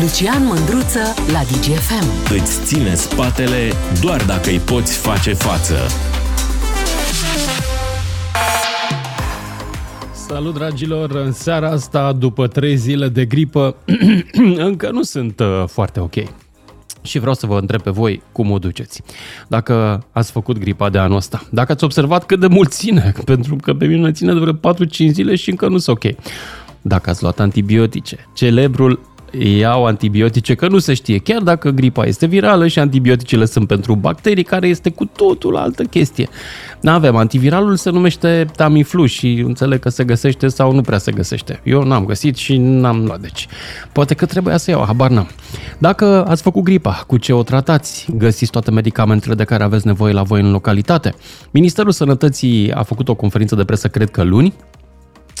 Lucian Mândruță la DGFM. Îți ține spatele doar dacă îi poți face față. Salut, dragilor! În seara asta, după trei zile de gripă, încă nu sunt uh, foarte ok. Și vreau să vă întreb pe voi cum o duceți. Dacă ați făcut gripa de anul ăsta, dacă ați observat cât de mult ține, pentru că pe mine mă ține de vreo 4-5 zile și încă nu sunt ok. Dacă ați luat antibiotice, celebrul iau antibiotice, că nu se știe, chiar dacă gripa este virală și antibioticele sunt pentru bacterii, care este cu totul altă chestie. Nu avem, antiviralul se numește Tamiflu și înțeleg că se găsește sau nu prea se găsește. Eu n-am găsit și n-am luat, deci poate că trebuia să iau, habar n-am. Dacă ați făcut gripa, cu ce o tratați, găsiți toate medicamentele de care aveți nevoie la voi în localitate. Ministerul Sănătății a făcut o conferință de presă, cred că luni,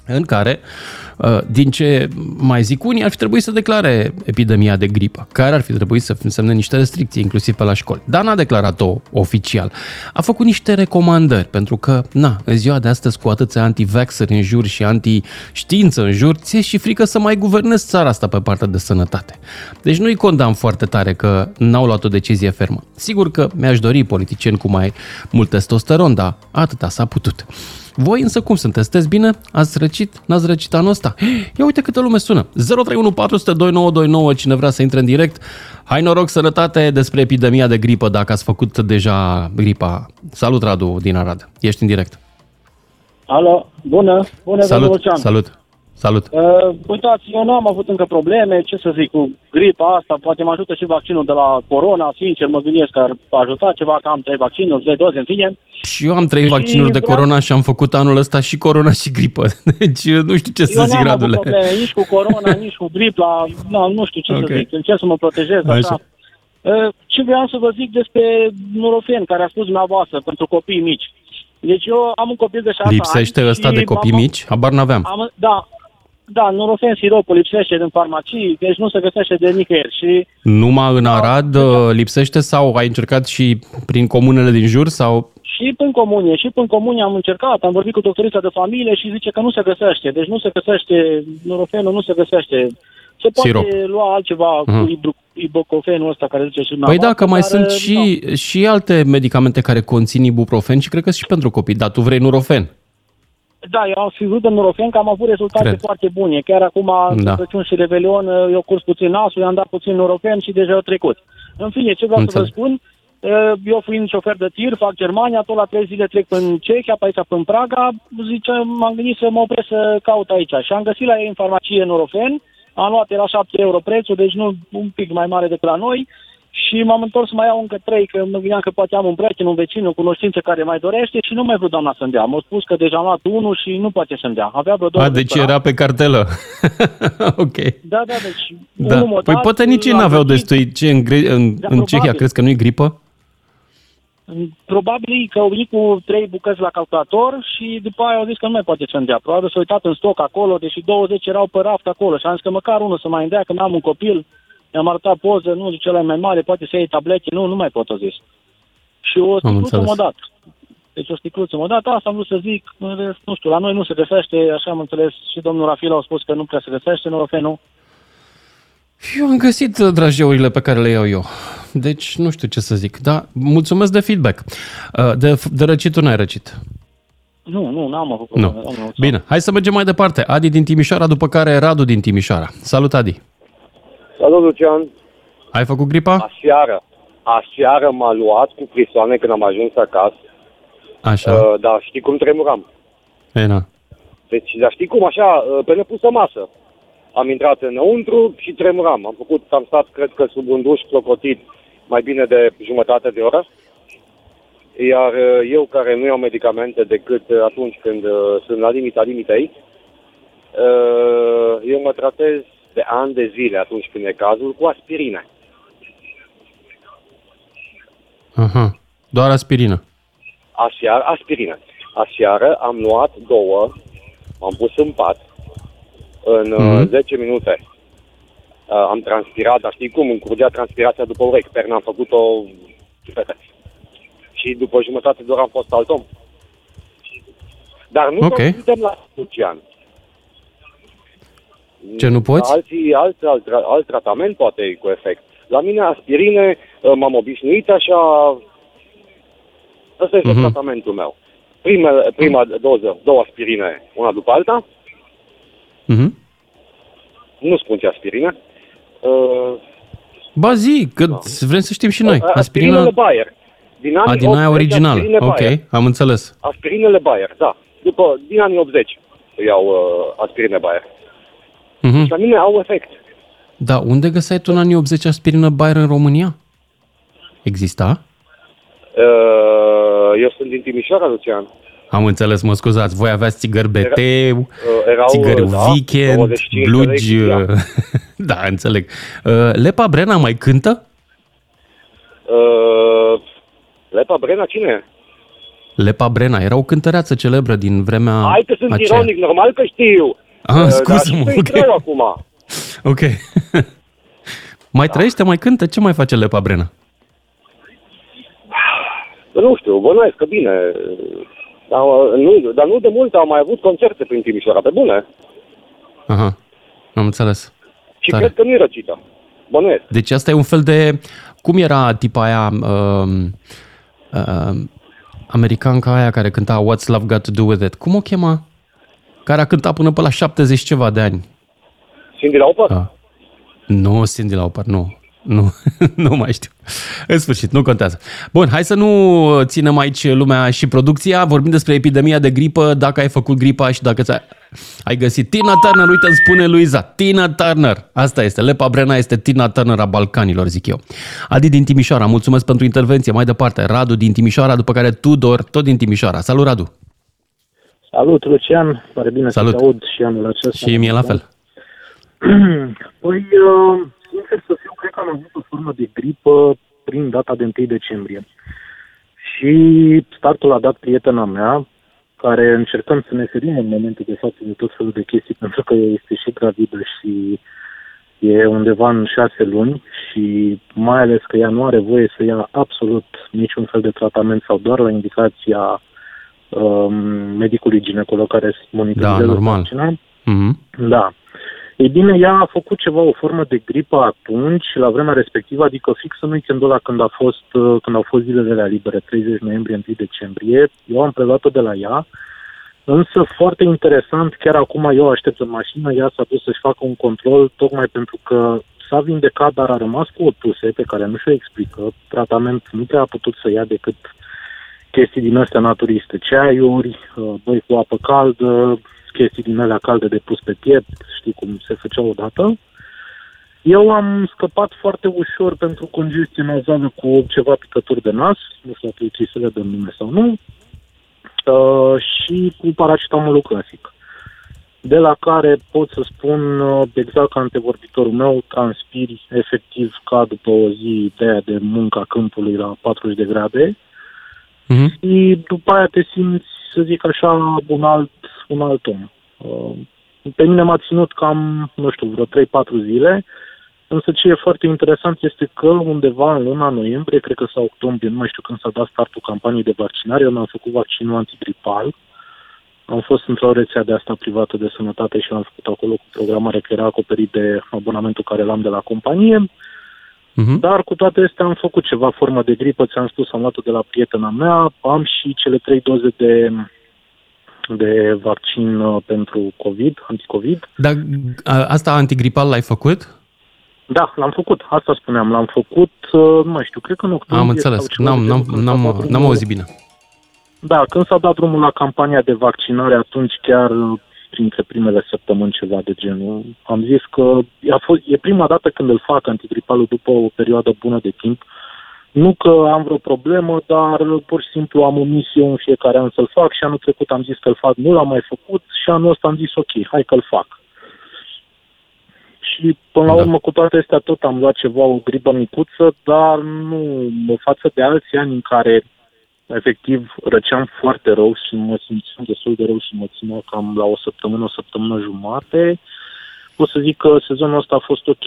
în care, uh, din ce mai zic unii, ar fi trebuit să declare epidemia de gripă, care ar fi trebuit să însemne niște restricții, inclusiv pe la școli. Dar n-a declarat-o oficial. A făcut niște recomandări, pentru că, na, în ziua de astăzi, cu atâția anti în jur și anti-știință în jur, ți și frică să mai guvernezi țara asta pe partea de sănătate. Deci nu-i condamn foarte tare că n-au luat o decizie fermă. Sigur că mi-aș dori politicieni cu mai mult testosteron, dar atâta s-a putut. Voi însă cum sunteți? Sunteți bine? Ați răcit? N-ați răcit anul ăsta? Ia uite câtă lume sună. 031 400 2929, cine vrea să intre în direct. Hai noroc, sănătate despre epidemia de gripă, dacă ați făcut deja gripa. Salut, Radu din Arad. Ești în direct. Alo, bună, bună, salut, Lucian. Salut, Salut! Uh, uitați, eu nu am avut încă probleme, ce să zic, cu gripa asta, poate mă ajută și vaccinul de la corona, sincer, mă gândesc că ar ajuta ceva, că am trei vaccinuri, trei doze, în fine. Și eu am trei și vaccinuri de vreau... corona și am făcut anul ăsta și corona și gripă, deci nu știu ce eu să zic, Radule. Eu probleme, nici cu corona, nici cu gripa, nu, nu știu ce okay. să zic, încerc să mă protejez, așa. așa. Uh, ce vreau să vă zic despre Nurofen, care a spus dumneavoastră, pentru copii mici. Deci eu am un copil de șase Lipsește ani ăsta de copii am, mici? Habar n-aveam. Am, da, da, Nurofen siropul lipsește din farmacii, deci nu se găsește de nicăieri. Și... Numai în Arad da, lipsește sau ai încercat și prin comunele din jur? sau? Și prin comunie, și prin comunie am încercat, am vorbit cu doctorița de familie și zice că nu se găsește. Deci nu se găsește, Nurofenul nu se găsește. Se poate Sirop. lua altceva uh-huh. cu ibuprofenul ăsta care zice și Păi da, că mai sunt și, și alte medicamente care conțin ibuprofen și cred că și pentru copii, dar tu vrei Nurofen. Da, eu am fi vrut de Nurofen că am avut rezultate Cred. foarte bune. Chiar acum, da. Crăciun și Revelion, eu curs puțin nasul, i-am dat puțin Nurofen și deja au trecut. În fine, ce vreau Înțeleg. să vă spun, eu fiind șofer de tir, fac Germania, tot la trei zile trec în Cehia, pe aici, în Praga, zice, m-am gândit să mă opresc să caut aici. Și am găsit la ei în farmacie Nurofen, am luat, era 7 euro prețul, deci nu un pic mai mare decât la noi și m-am întors să mai iau încă trei, că mă gândeam că poate am un prieten, un vecin, o cunoștință care mai dorește și nu mai vreau doamna să-mi dea. M-a spus că deja am luat unul și nu poate să-mi dea. Avea vreo două A, deci era pe cartelă. ok. Da, da, deci da. Păi dat, poate nici ei n-aveau destui. Ce, în, gre- în, da, în Cehia crezi că nu-i gripă? Probabil că au venit cu trei bucăți la calculator și după aia au zis că nu mai poate să-mi dea. Probabil s-au uitat în stoc acolo, deși 20 erau pe raft acolo și am zis că măcar unul să mai îndea, că n-am un copil i-am arătat poză, nu zice cele mai mare, poate să iei tablete, nu, nu mai pot, o zis. Și o sticluță m-a dat. Deci o sticluță m-a dat, asta am vrut să zic, nu știu, la noi nu se găsește, așa am înțeles, și domnul Rafil a spus că nu prea se găsește, nu. Eu am găsit drageurile pe care le iau eu. Deci nu știu ce să zic. Da, mulțumesc de feedback. Uh, de, de răcit tu n-ai răcit. Nu, nu, n-am avut Nu. Bine, hai să mergem mai departe. Adi din Timișoara, după care Radu din Timișoara. Salut, Adi! Salut, Lucian! Ai făcut gripa? Aseară. Aseară m-a luat cu prisoane când am ajuns acasă. Așa. Uh, dar știi cum tremuram? E, na. Deci, dar știi cum, așa, uh, pe nepusă masă. Am intrat înăuntru și tremuram. Am făcut, am stat, cred că, sub un duș clocotit mai bine de jumătate de oră. Iar uh, eu, care nu iau medicamente decât uh, atunci când uh, sunt la limita limitei, uh, eu mă tratez de ani de zile, atunci când e cazul, cu aspirine. Aha. Doar aspirină. Aseară, aspirină. Aseară am luat două, am pus în pat, în mm-hmm. 10 minute uh, am transpirat, dar știi cum, îmi curgea transpirația după urechi, perna am făcut-o și după jumătate de oră am fost alt om. Dar nu okay. suntem la Lucian. Ce nu poți? Alții, alt, alt, alt tratament poate e cu efect. La mine aspirine, uh, m-am obișnuit așa, ăsta este uh-huh. tratamentul meu. Prima, prima doză, două aspirine, una după alta. Uh-huh. Nu spun ce aspirine. Uh, ba zi, că da. vrem să știm și noi. Uh, aspirina... Aspirinele Bayer. Din anii A, din aia originală. Ok, Bayer. am înțeles. Aspirinele Bayer, da. După, din anii 80 iau uh, aspirine Bayer. Uh-huh. Și la mine au efect. Da, unde găseai tu în anii 80 aspirină Bayer în România? Exista? Uh, eu sunt din Timișoara, Lucian. Am înțeles, mă scuzați. Voi aveați țigări beteu, uh, erau, țigări da, weekend, blugi... Da. da, înțeleg. Uh, Lepa Brena mai cântă? Uh, Lepa Brena cine e? Lepa Brena, era o cântăreață celebră din vremea Hai că sunt aceea. ironic, normal că știu. Ah, uh, scuză-mă, ok. acum. Ok. mai da. trăiește, mai cântă? Ce mai face Lepa Brena? Nu știu, bănuiesc că bine. Dar nu, dar nu de mult am mai avut concerte prin Timișoara, pe bune. Aha, am înțeles. Și Tare. cred că nu e răcită. Bănuiesc. Deci asta e un fel de... Cum era tipa aia... Uh, uh, americanca aia care cânta What's Love Got To Do With It? Cum o chema? Care a cântat până pe la 70 ceva de ani. Cindy Lauper? Ah. Nu, Cindy Lauper, nu. Nu, nu mai știu. În sfârșit, nu contează. Bun, hai să nu ținem aici lumea și producția. Vorbim despre epidemia de gripă, dacă ai făcut gripa și dacă ți ai găsit Tina Turner, uite, îmi spune Luiza, Tina Turner. Asta este, Lepa Brena este Tina Turner a Balcanilor, zic eu. Adi din Timișoara, mulțumesc pentru intervenție. Mai departe, Radu din Timișoara, după care Tudor, tot din Timișoara. Salut, Radu! Salut, Lucian! Pare bine Salut. să te aud și anul acesta. Și mie la fel. Păi, uh sincer să fiu, cred că am avut o formă de gripă prin data de 1 decembrie. Și startul a dat prietena mea, care încercăm să ne ferim în momentul de față de tot felul de chestii, pentru că este și gravidă și e undeva în șase luni și mai ales că ea nu are voie să ia absolut niciun fel de tratament sau doar la indicația um, medicului ginecolog care monitorizează da, normal. Mm-hmm. Da. Ei bine, ea a făcut ceva, o formă de gripă atunci, la vremea respectivă, adică fix în weekendul ăla când, a fost, uh, când au fost zilele la libere, 30 noiembrie, 1 decembrie, eu am preluat-o de la ea, însă foarte interesant, chiar acum eu aștept în mașină, ea s-a dus să-și facă un control, tocmai pentru că s-a vindecat, dar a rămas cu o tuse pe care nu și-o explică, tratament nu prea a putut să ia decât chestii din astea naturiste, ceaiuri, uh, băi cu apă caldă, chestii din alea calde de pus pe piept, știi cum se făcea odată. Eu am scăpat foarte ușor pentru congestie nazală cu ceva picături de nas, nu știu dacă trebuie să le dăm nume sau nu, uh, și cu paracetamolul clasic. De la care pot să spun, uh, exact ca antevorbitorul meu, transpiri efectiv ca după o zi de aia de munca câmpului la 40 de grade uh-huh. și după aia te simți, să zic așa, un alt un alt om. Uh, pe mine m-a ținut cam, nu știu, vreo 3-4 zile, însă ce e foarte interesant este că undeva în luna noiembrie, cred că sau octombrie, nu mai știu când s-a dat startul campaniei de vaccinare, eu mi-am făcut vaccinul antigripal, am fost într-o rețea de asta privată de sănătate și l-am făcut acolo cu programare care era acoperit de abonamentul care l-am de la companie. Uh-huh. Dar cu toate astea am făcut ceva formă de gripă, ți-am spus, am luat-o de la prietena mea, am și cele trei doze de de vaccin uh, pentru COVID, anticovid. Dar asta antigripal l-ai făcut? Da, l-am făcut. Asta spuneam. L-am făcut, uh, nu mai știu, cred că în octombrie. Am înțeles. N-am, n-am, n-am, n-am auzit bine. Da, când s-a dat drumul la campania de vaccinare, atunci chiar uh, printre primele săptămâni ceva de genul. Am zis că a fost, e prima dată când îl fac antigripalul după o perioadă bună de timp nu că am vreo problemă, dar pur și simplu am omis eu în fiecare an să-l fac și anul trecut am zis că-l fac, nu l-am mai făcut și anul ăsta am zis ok, hai că-l fac. Și până la da. urmă cu toate astea tot am luat ceva, o gripă micuță, dar nu față de alții ani în care efectiv răceam foarte rău și mă simțeam destul de rău și mă ținea cam la o săptămână, o săptămână jumate, pot să zic că sezonul ăsta a fost ok.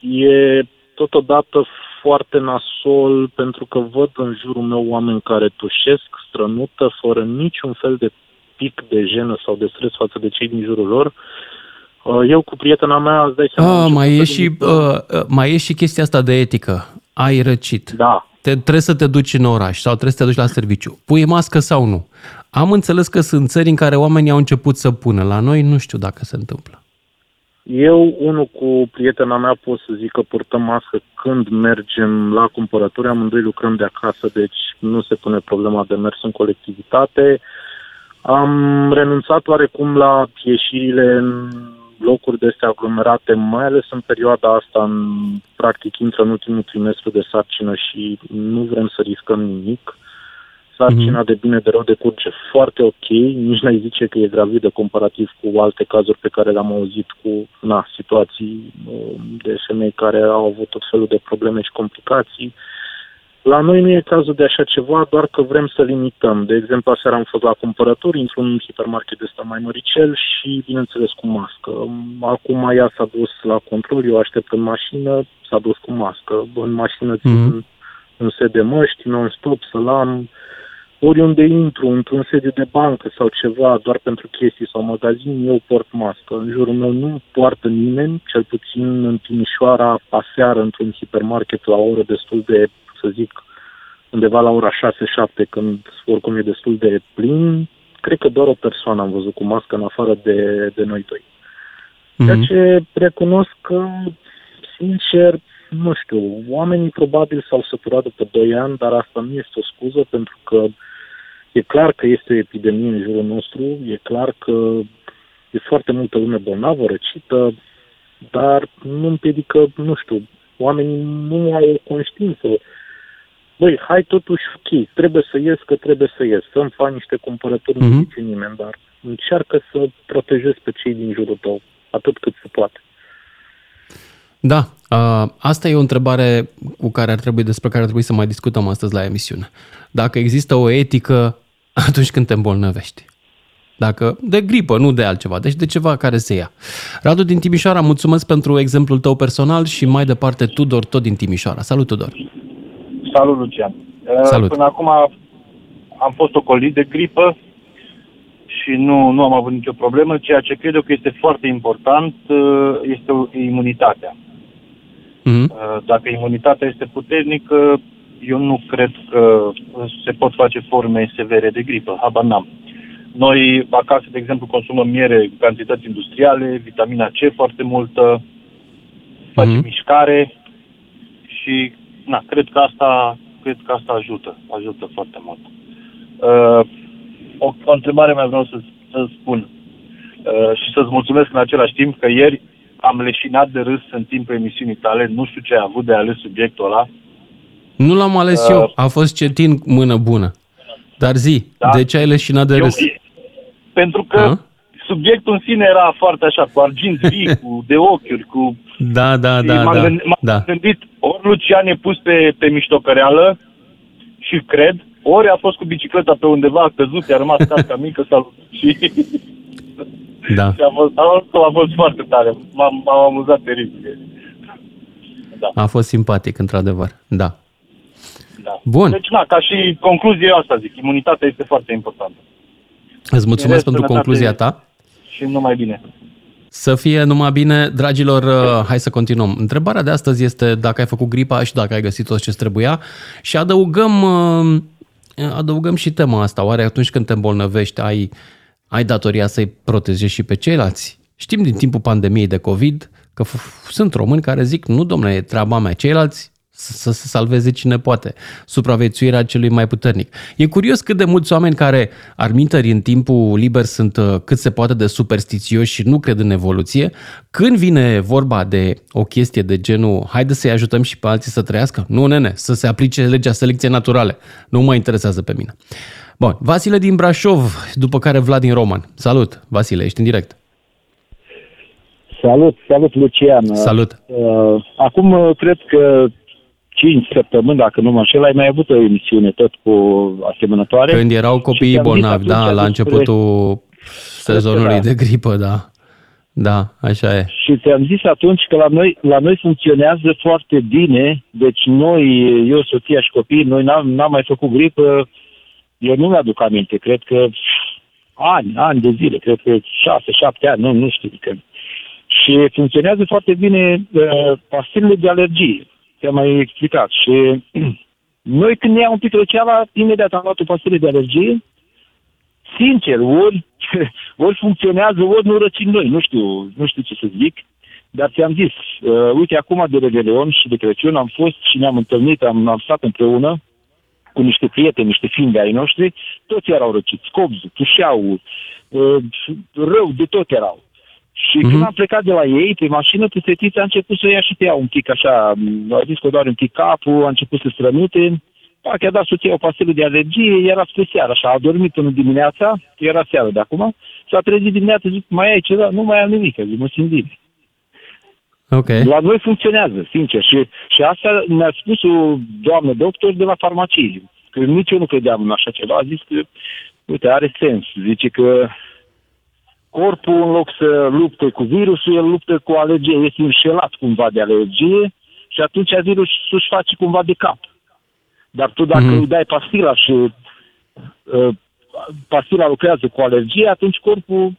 E totodată foarte nasol pentru că văd în jurul meu oameni care tușesc, strănută, fără niciun fel de pic de jenă sau de stres față de cei din jurul lor. Uh, eu cu prietena mea, îți dai seama... Ah, mai, e și, uh, uh, mai e și chestia asta de etică. Ai răcit. Da. Te, trebuie să te duci în oraș sau trebuie să te duci la serviciu. Pui mască sau nu? Am înțeles că sunt țări în care oamenii au început să pună. La noi nu știu dacă se întâmplă. Eu, unul cu prietena mea, pot să zic că purtăm mască când mergem la cumpărături, amândoi lucrăm de acasă, deci nu se pune problema de mers în colectivitate. Am renunțat oarecum la ieșirile în locuri de astea aglomerate, mai ales în perioada asta, în, practic intră în ultimul trimestru de sarcină și nu vrem să riscăm nimic. Sarcina mm-hmm. de bine de rău decurge foarte ok, nici n-ai zice că e gravidă comparativ cu alte cazuri pe care le-am auzit cu na, situații uh, de femei care au avut tot felul de probleme și complicații. La noi nu e cazul de așa ceva, doar că vrem să limităm. De exemplu, aseară am fost la cumpărături într-un hipermarket ăsta mai măricel și, bineînțeles, cu mască. Acum ea s-a dus la control, eu aștept în mașină, s-a dus cu mască. În mașină țin mm-hmm. un set de măști, non-stop, să-l am. Oriunde intru, într-un sediu de bancă sau ceva, doar pentru chestii sau magazin, eu port mască. În jurul meu nu poartă nimeni, cel puțin în Timișoara, aseară, într-un hipermarket, la o oră destul de să zic, undeva la ora 6-7, când oricum e destul de plin, cred că doar o persoană am văzut cu mască în afară de, de noi doi. Mm-hmm. Ceea ce recunosc că, sincer, nu știu, oamenii probabil s-au săturat după 2 ani, dar asta nu este o scuză pentru că e clar că este o epidemie în jurul nostru, e clar că e foarte multă lume bolnavă, răcită, dar nu împiedică, nu știu, oamenii nu au o conștiință băi, hai totuși, ok, trebuie să ies, că trebuie să ies, să-mi fac niște cumpărături, mm-hmm. nu mhm. zice nimeni, dar încearcă să protejezi pe cei din jurul tău, atât cât se poate. Da, asta e o întrebare cu care ar trebui, despre care ar trebui să mai discutăm astăzi la emisiune. Dacă există o etică atunci când te îmbolnăvești. Dacă de gripă, nu de altceva, deci de ceva care se ia. Radu din Timișoara, mulțumesc pentru exemplul tău personal și mai departe Tudor, tot din Timișoara. Salut, Tudor! Salut, Lucian. Uh, Salut. Până acum am fost ocolit de gripă și nu, nu am avut nicio problemă. Ceea ce cred eu că este foarte important uh, este imunitatea. Mm-hmm. Dacă imunitatea este puternică, eu nu cred că se pot face forme severe de gripă. Habar n-am. Noi acasă, de exemplu, consumăm miere cantități industriale, vitamina C foarte multă, facem mm-hmm. mișcare și na, cred că asta, cred că asta ajută, ajută foarte mult. Uh, o, o întrebare mai vreau să, să spun uh, și să-ți mulțumesc în același timp că ieri am leșinat de râs în timpul emisiunii tale, nu știu ce ai avut de ales subiectul ăla. Nu l-am ales uh, eu, a fost cetin mână bună. Dar zi, da? de ce ai leșinat de râs? Eu, pentru că uh? Subiectul în sine era foarte așa, cu arginți vii, cu de ochiuri, cu... Da, da, da, m-am da. Gândit, m-am da. gândit, ori Lucian e pus pe, pe miștocăreală și cred, ori a fost cu bicicleta pe undeva, a căzut, i-a rămas casca mică sau și... Da. și a fost, a, a fost foarte tare. M-am, m-am amuzat teribil. Da. A fost simpatic, într-adevăr. Da. da. Bun. Deci, na, ca și concluzie asta zic, imunitatea este foarte importantă. Îți mulțumesc pentru concluzia ta. Și numai bine. Să fie numai bine, dragilor, uh, hai să continuăm. Întrebarea de astăzi este dacă ai făcut gripa și dacă ai găsit tot ce trebuia și adăugăm, uh, adăugăm și tema asta. Oare atunci când te îmbolnăvești ai, ai datoria să-i protejezi și pe ceilalți? Știm din timpul pandemiei de COVID că f- sunt români care zic, nu domnule, e treaba mea, ceilalți să se salveze cine poate, supraviețuirea celui mai puternic. E curios cât de mulți oameni care armintări în timpul liber sunt uh, cât se poate de superstițioși și nu cred în evoluție, când vine vorba de o chestie de genul haide să-i ajutăm și pe alții să trăiască, nu nene, să se aplice legea selecției naturale, nu mă interesează pe mine. Bun, Vasile din Brașov, după care Vlad din Roman. Salut, Vasile, ești în direct. Salut, salut Lucian. Salut. Uh, acum uh, cred că 5 săptămâni, dacă nu mă înșel, ai mai avut o emisiune tot cu asemănătoare. Când erau copiii bolnavi, da, la începutul sezonului de gripă, da. Da, așa e. Și ți-am zis atunci că la noi, la noi funcționează foarte bine, deci noi, eu, soția și copiii, noi n-am, n-am mai făcut gripă, eu nu mi-aduc aminte, cred că ani, ani de zile, cred că șase, șapte ani, nu, nu știu, că Și funcționează foarte bine uh, pastilele de alergie. Ți-am mai explicat. Și noi când ne ia un pic răceala, imediat am luat o pastilă de alergie. Sincer, ori, ori funcționează, ori nu răcim noi. Nu știu, nu știu ce să zic. Dar ți-am zis, uh, uite, acum de Revelion și de Crăciun am fost și ne-am întâlnit, am, am stat împreună cu niște prieteni, niște fiind de ai noștri, toți erau răciți, copzi, tușeau, uh, rău, de tot erau. Și mm-hmm. când am plecat de la ei, pe mașină, pe fetița a început să ia și pe ea un pic așa, a zis că doar un pic capul, a început să strănute, Pac, i-a dat soția o pastilă de alergie, era spre seara, așa, a dormit până dimineața, era seara de acum, s-a trezit dimineața, zic, mai ai ceva? Nu mai am nimic, zic, mă simt bine. Okay. La noi funcționează, sincer. Și, și asta mi-a spus o doamnă doctor de la farmacie. Că nici eu nu credeam în așa ceva. A zis că, uite, are sens. Zice că corpul, în loc să lupte cu virusul, el luptă cu alergie. Este înșelat cumva de alergie și atunci virusul își face cumva de cap. Dar tu dacă mm-hmm. îi dai pastila și uh, pastila lucrează cu alergie, atunci corpul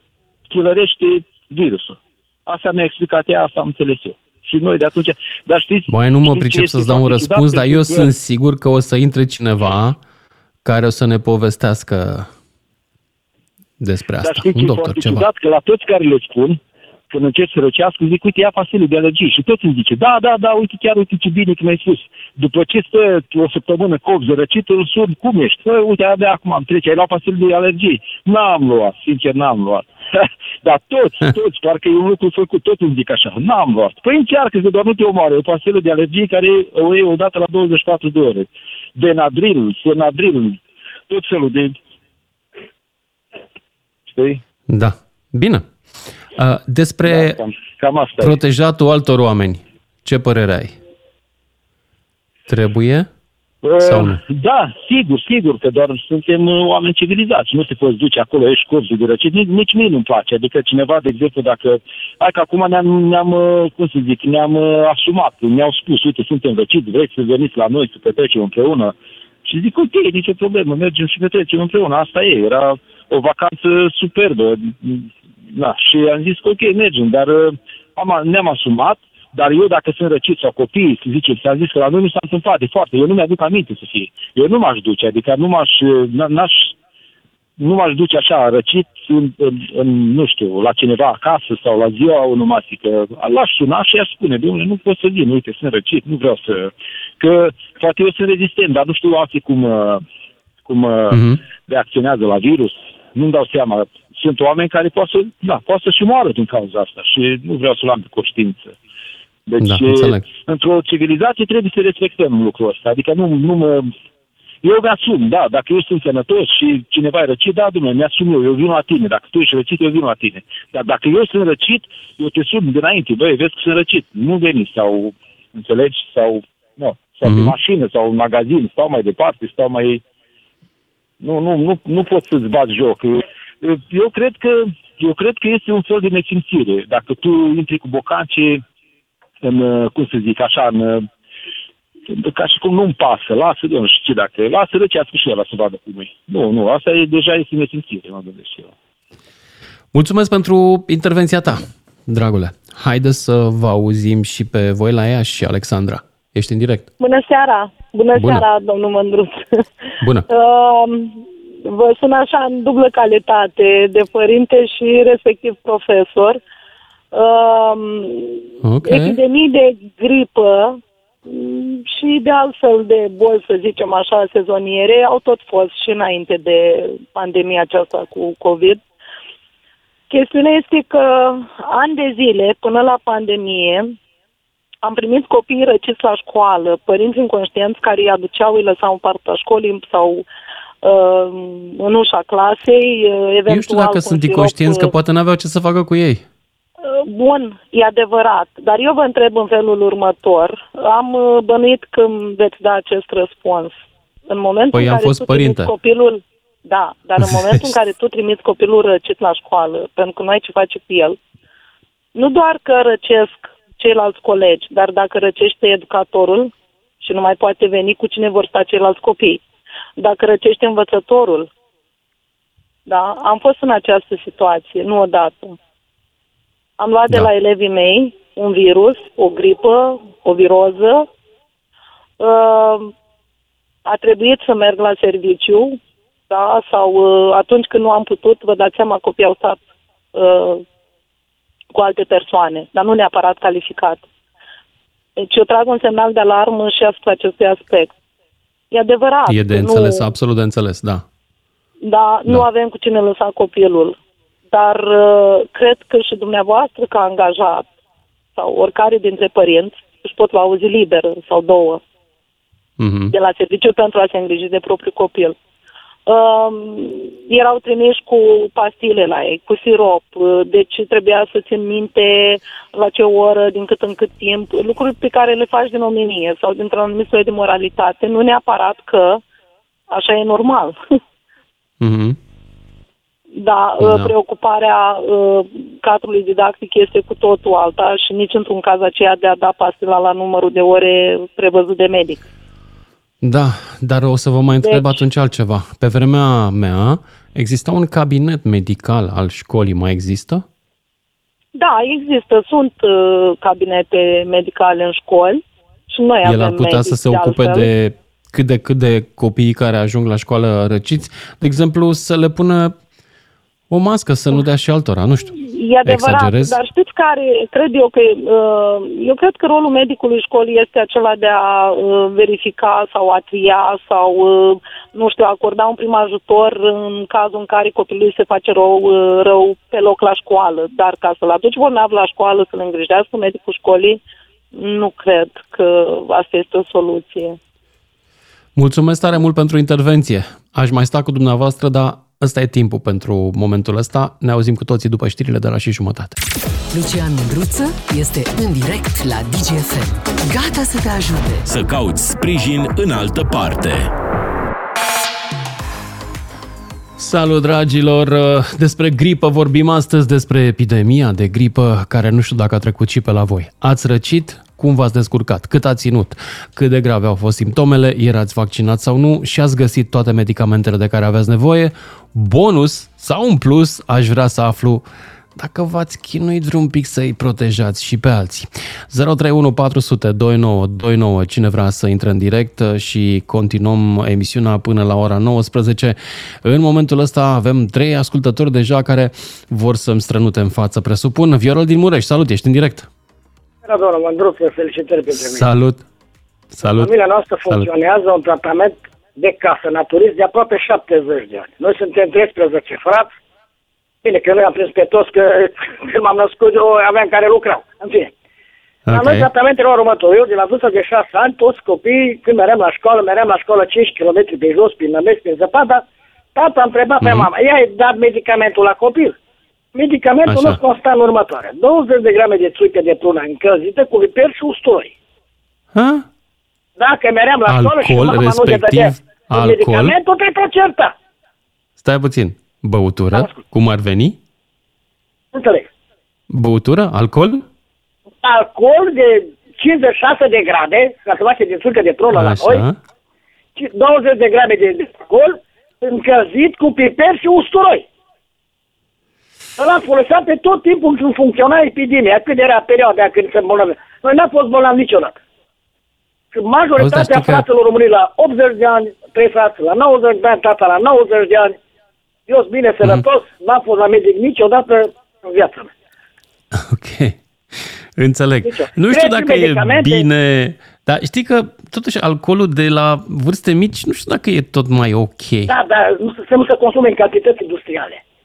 chilărește virusul. Asta mi-a explicat ea, asta am înțeles eu. Și noi de atunci... Dar știți... Băi, nu mă pricep să-ți dau un răspuns, dar eu sunt sigur că o să intre cineva care o să ne povestească despre asta. Dar știți un doctor, ceva. Ciudat, că la toți care le spun, când încerc să răcească, zic, uite, ia pastile de alergie. Și toți îmi zice, da, da, da, uite, chiar, uite ce bine că mi-ai spus. După ce stă o săptămână copză răcit, îl sun, cum ești? Păi, uite, abia acum am trece, ai luat pastile de alergie. N-am luat, sincer, n-am luat. Dar toți, toți, parcă e un lucru făcut, toți îmi zic așa, n-am luat. Păi încearcă că doar nu te omoare, o pastilă de alergie care o iei odată la 24 de ore. Benadryl, Senadryl, tot felul de... Știi? Da. Bine. Despre da, cam, cam asta protejatul e. altor oameni, ce părere ai? Trebuie? Sau nu? Da, sigur, sigur, că doar suntem uh, oameni civilizați. Nu te poți duce acolo, ești corzi de răcit. Nici, nici mie nu-mi place. Adică cineva, de exemplu, dacă... Hai că acum ne-am, ne-am uh, cum să zic, ne-am uh, asumat. Ne-au spus, uite, suntem răciți, vreți să veniți la noi să petrecem împreună. Și zic, ok, nicio problemă, mergem și petrecem împreună. Asta e, era o vacanță superbă. Da, și am zis că ok, mergem, dar am, ne-am asumat dar eu, dacă sunt răcit sau copii, să zicem, ți-am zis că la noi nu s-a întâmplat de foarte, eu nu mi-aduc aminte să fie. Eu nu m-aș duce, adică nu m-aș, n-aș, nu m-aș duce așa răcit în, în, în, nu știu, la cineva acasă sau la ziua onomastică. L-aș suna și i-aș spune, domnule, nu pot să vin, uite, sunt răcit, nu vreau să... Că poate eu sunt rezistent, dar nu știu alții cum, cum uh-huh. reacționează la virus. Nu-mi dau seama. Sunt oameni care poate să, da, poate să și moară din cauza asta și nu vreau să-l am pe conștiință. Deci, da, într-o civilizație trebuie să respectăm lucrul ăsta. Adică nu, nu mă... Eu mi-asum, da, dacă eu sunt sănătos și cineva e răcit, da, dumne, mi-asum eu, eu vin la tine. Dacă tu ești răcit, eu vin la tine. Dar dacă eu sunt răcit, eu te sun dinainte, băi, vezi că sunt răcit. Nu veni sau, înțelegi, sau, nu, sau mm-hmm. pe mhm. mașină, sau în magazin, stau mai departe, stau mai... Nu, nu, nu, nu pot să-ți bat joc. Eu cred că eu cred că este un fel de nesimțire. Dacă tu intri cu bocanci în, uh, cum să zic, așa, în, uh, ca și cum nu-mi pasă, lasă, eu nu știu ce dacă, lasă răcească și el să vadă cum e. Nu, nu, asta e, deja este nesimțire, mă gândesc și eu. Mulțumesc pentru intervenția ta, dragule. Haide să vă auzim și pe voi la ea și Alexandra. Ești în direct. Bună seara! Bună, Bună. seara, domnul Mândruț! Bună! uh, vă sun așa în dublă calitate de părinte și respectiv profesor. Uh, uh, okay. epidemii de gripă mm, și de altfel de boli, să zicem așa, sezoniere, au tot fost și înainte de pandemia aceasta cu COVID. Chestiunea este că ani de zile, până la pandemie, am primit copii răciți la școală, părinți inconștienți care îi aduceau, îi lăsau în partea școlii sau uh, în ușa clasei. Eventual, Eu știu dacă sunt inconștienți, că poate n-aveau ce să facă cu ei. Bun, e adevărat, dar eu vă întreb în felul următor. Am uh, bănuit când veți da acest răspuns. În momentul păi în care fost tu părinte. copilul, da, dar în momentul în care tu trimiți copilul răcit la școală, pentru că nu ai ce face cu el, nu doar că răcesc ceilalți colegi, dar dacă răcește educatorul și nu mai poate veni, cu cine vor sta ceilalți copii? Dacă răcește învățătorul, da, am fost în această situație, nu odată. Am luat da. de la elevii mei un virus, o gripă, o viroză. Uh, a trebuit să merg la serviciu, da, sau uh, atunci când nu am putut, vă dați seama, copiii au stat uh, cu alte persoane, dar nu neapărat calificat. Deci eu trag un semnal de alarmă și asupra acestui aspect. E adevărat. E de înțeles, nu, absolut de înțeles, da. Da, da, nu avem cu cine lăsa copilul. Dar uh, cred că și dumneavoastră, ca angajat, sau oricare dintre părinți, își pot lua o zi liberă sau două uh-huh. de la serviciu pentru a se îngriji de propriul copil. Uh, erau trimiși cu pastile la ei, cu sirop, uh, deci trebuia să țin minte la ce oră, din cât în cât timp, lucruri pe care le faci din omenie sau dintr-un anumit soi de moralitate, nu neapărat că așa e normal. Uh-huh. Da, da, preocuparea uh, cadrului didactic este cu totul alta și nici într-un caz aceea de a da pastila la numărul de ore prevăzut de medic. Da, dar o să vă mai întreb deci, atunci altceva. Pe vremea mea exista un cabinet medical al școlii, mai există? Da, există. Sunt uh, cabinete medicale în școli și noi El avem ar putea să se ocupe altfel. de cât de cât de copiii care ajung la școală răciți, de exemplu, să le pună o mască să nu dea și altora, nu știu. E adevărat, exagerez. dar știți care, cred eu că, uh, eu cred că rolul medicului școlii este acela de a uh, verifica sau a tria sau, uh, nu știu, acorda un prim ajutor în cazul în care copilul se face rău, rău pe loc la școală. Dar ca să-l aduci bolnav la școală, să-l îngrijească medicul școlii, nu cred că asta este o soluție. Mulțumesc tare mult pentru intervenție. Aș mai sta cu dumneavoastră, dar ăsta e timpul pentru momentul ăsta. Ne auzim cu toții după știrile de la și jumătate. Lucian Mândruță este în direct la DGFM. Gata să te ajute. Să cauți sprijin în altă parte. Salut, dragilor! Despre gripă vorbim astăzi, despre epidemia de gripă, care nu știu dacă a trecut și pe la voi. Ați răcit? Cum v-ați descurcat, cât a ținut, cât de grave au fost simptomele, erați vaccinat sau nu și ați găsit toate medicamentele de care aveți nevoie. Bonus sau un plus, aș vrea să aflu dacă v-ați chinuit vreun pic să-i protejați și pe alții. 031 400 2929, cine vrea să intre în direct și continuăm emisiunea până la ora 19. În momentul ăsta avem trei ascultători deja care vor să-mi strănute în față, presupun. Viorel din Mureș, salut, ești în direct. Bună, domnul Mândruță, felicitări pentru mine. Salut! Salut! Familia noastră funcționează Salut. un tratament de casă naturist de aproape 70 de ani. Noi suntem 13 frați. Bine, că noi am prins pe toți că când m-am născut eu aveam care lucrau. În fine. Okay. La noi tratamentele următor. Eu, de la vârsta de 6 ani, toți copiii, când meream la școală, meream la școală 5 km pe jos, prin nămesc, prin zăpadă, tata a întrebat mm-hmm. pe mhm. mama, ea ai dat medicamentul la copil? Medicamentul Așa. nu constă în următoare. 20 de grame de țuică de prună încălzită cu viper și usturoi. Ha? Dacă meream la școală și mama respectiv, nu alcool, medicamentul, te tot certa. Stai puțin. Băutură? Cum ar veni? Înțeleg. Băutură? Alcool? Alcool de 56 de grade, ca să face din țuică de prună la noi. 20 de grame de alcool încălzit cu piper și usturoi. Ăla folosea pe tot timpul când funcționa epidemia, când era perioada când se îmbolnăvea. Noi n-am fost bolnavi niciodată. Și majoritatea fraților că... românii la 80 de ani, trei frați la 90 de ani, tata la 90 de ani, eu sunt bine sănătos, mm-hmm. n-am fost la medic niciodată în viața mea. Ok. Înțeleg. Deci, nu știu dacă e bine, dar știi că totuși alcoolul de la vârste mici, nu știu dacă e tot mai ok. Da, dar nu se, nu se consume în cantități industriale cred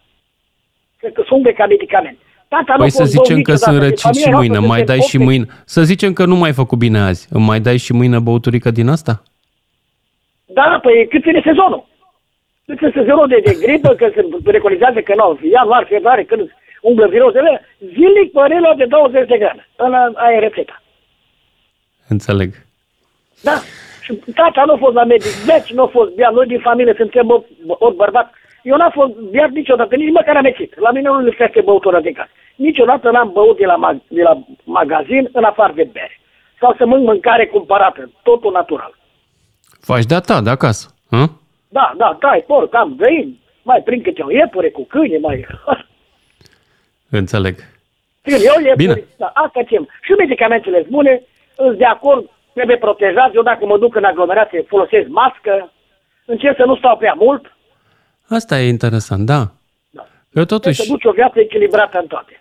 că sunt de ca medicament. Tata păi să zicem că sunt răcit și mâine, mai dai și mâine. Să zicem că nu mai făcut bine azi, îmi mai dai și mâine băuturică din asta? Da, păi cât ține sezonul? Cât ține sezonul de, de gripă, că se preconizează că nu, ianuar, februarie, când umblă virozele, zilnic părelor de 20 de grame. Ăla aia e rețeta. Înțeleg. Da. Și tata nu a fost la medic, deci nu a fost bea, noi din familie suntem ori bărbat, eu n-am fost biat niciodată, nici măcar am ieșit. La mine nu lipsește băutură de casă. Niciodată n-am băut de la, mag- de la magazin în afară de bere. Sau să mănânc mâncare cumpărată, totul natural. Faci de-a ta, de acasă, hă? Da, da, da, porc, am găini, mai prin câte o iepure cu câini, mai... Înțeleg. Eu e Bine. Da, asta ce Și medicamentele sunt bune, îți de acord, trebuie protejat. Eu dacă mă duc în aglomerație folosesc mască, încerc să nu stau prea mult. Asta e interesant, da. da. Eu totuși... Să duci o viață echilibrată în toate.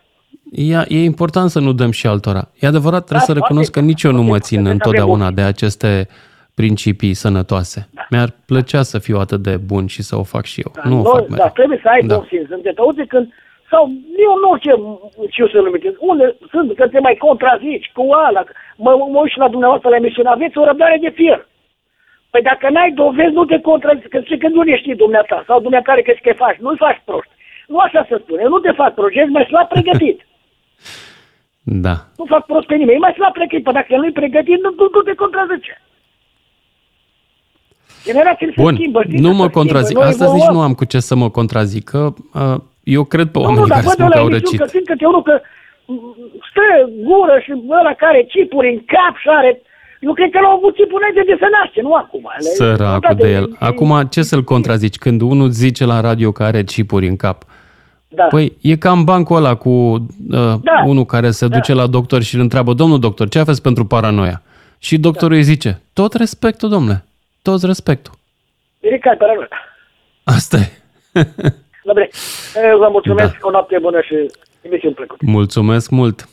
E, e important să nu dăm și altora. E adevărat, trebuie da, să recunosc că nici eu nu mă țin întotdeauna de aceste principii sănătoase. Da. Mi-ar plăcea să fiu atât de bun și să o fac și eu. Da, nu o fac mereu. Da, trebuie să ai da. bun simț. Uite când sau eu nu știu ce să numitesc. Unde sunt că te mai contrazici cu ala. Mă, mă uit și la dumneavoastră la emisiune. Aveți o răbdare de fier. Păi dacă n-ai dovezi, nu te contrazici. Că zice că nu le știi dumneata. Sau dumneata care crezi că faci. Nu-i faci prost. Nu așa se spune. Eu nu te fac prost. Ești mai slab pregătit. da. Nu fac prost pe nimeni. E mai slab pregătit. Păi dacă nu-i pregătit, nu, nu, nu te contrazice. Generațiile Bun, se schimbă. Nu mă contrazic. Astăzi nici nu am cu ce să mă contrazic. Că, uh, eu cred pe oamenii nu, care spun că au răcit. Că simt că te unul că stă gură și ăla care cipuri în cap și are... Eu cred că l-au avut chipul înainte de să naște, nu acum. Săracul de el. Acum ce să-l contrazici? Când unul zice la radio că are chipuri în cap, da. Păi e cam bancul ăla cu uh, da. unul care se da. duce la doctor și îl întreabă, domnul doctor, ce aveți pentru paranoia? Și doctorul da. îi zice, tot respectul, domnule, tot respectul. E ca paranoia. Asta e. Dobre, vă mulțumesc, da. o noapte bună și emisiuni plăcute. Mulțumesc mult!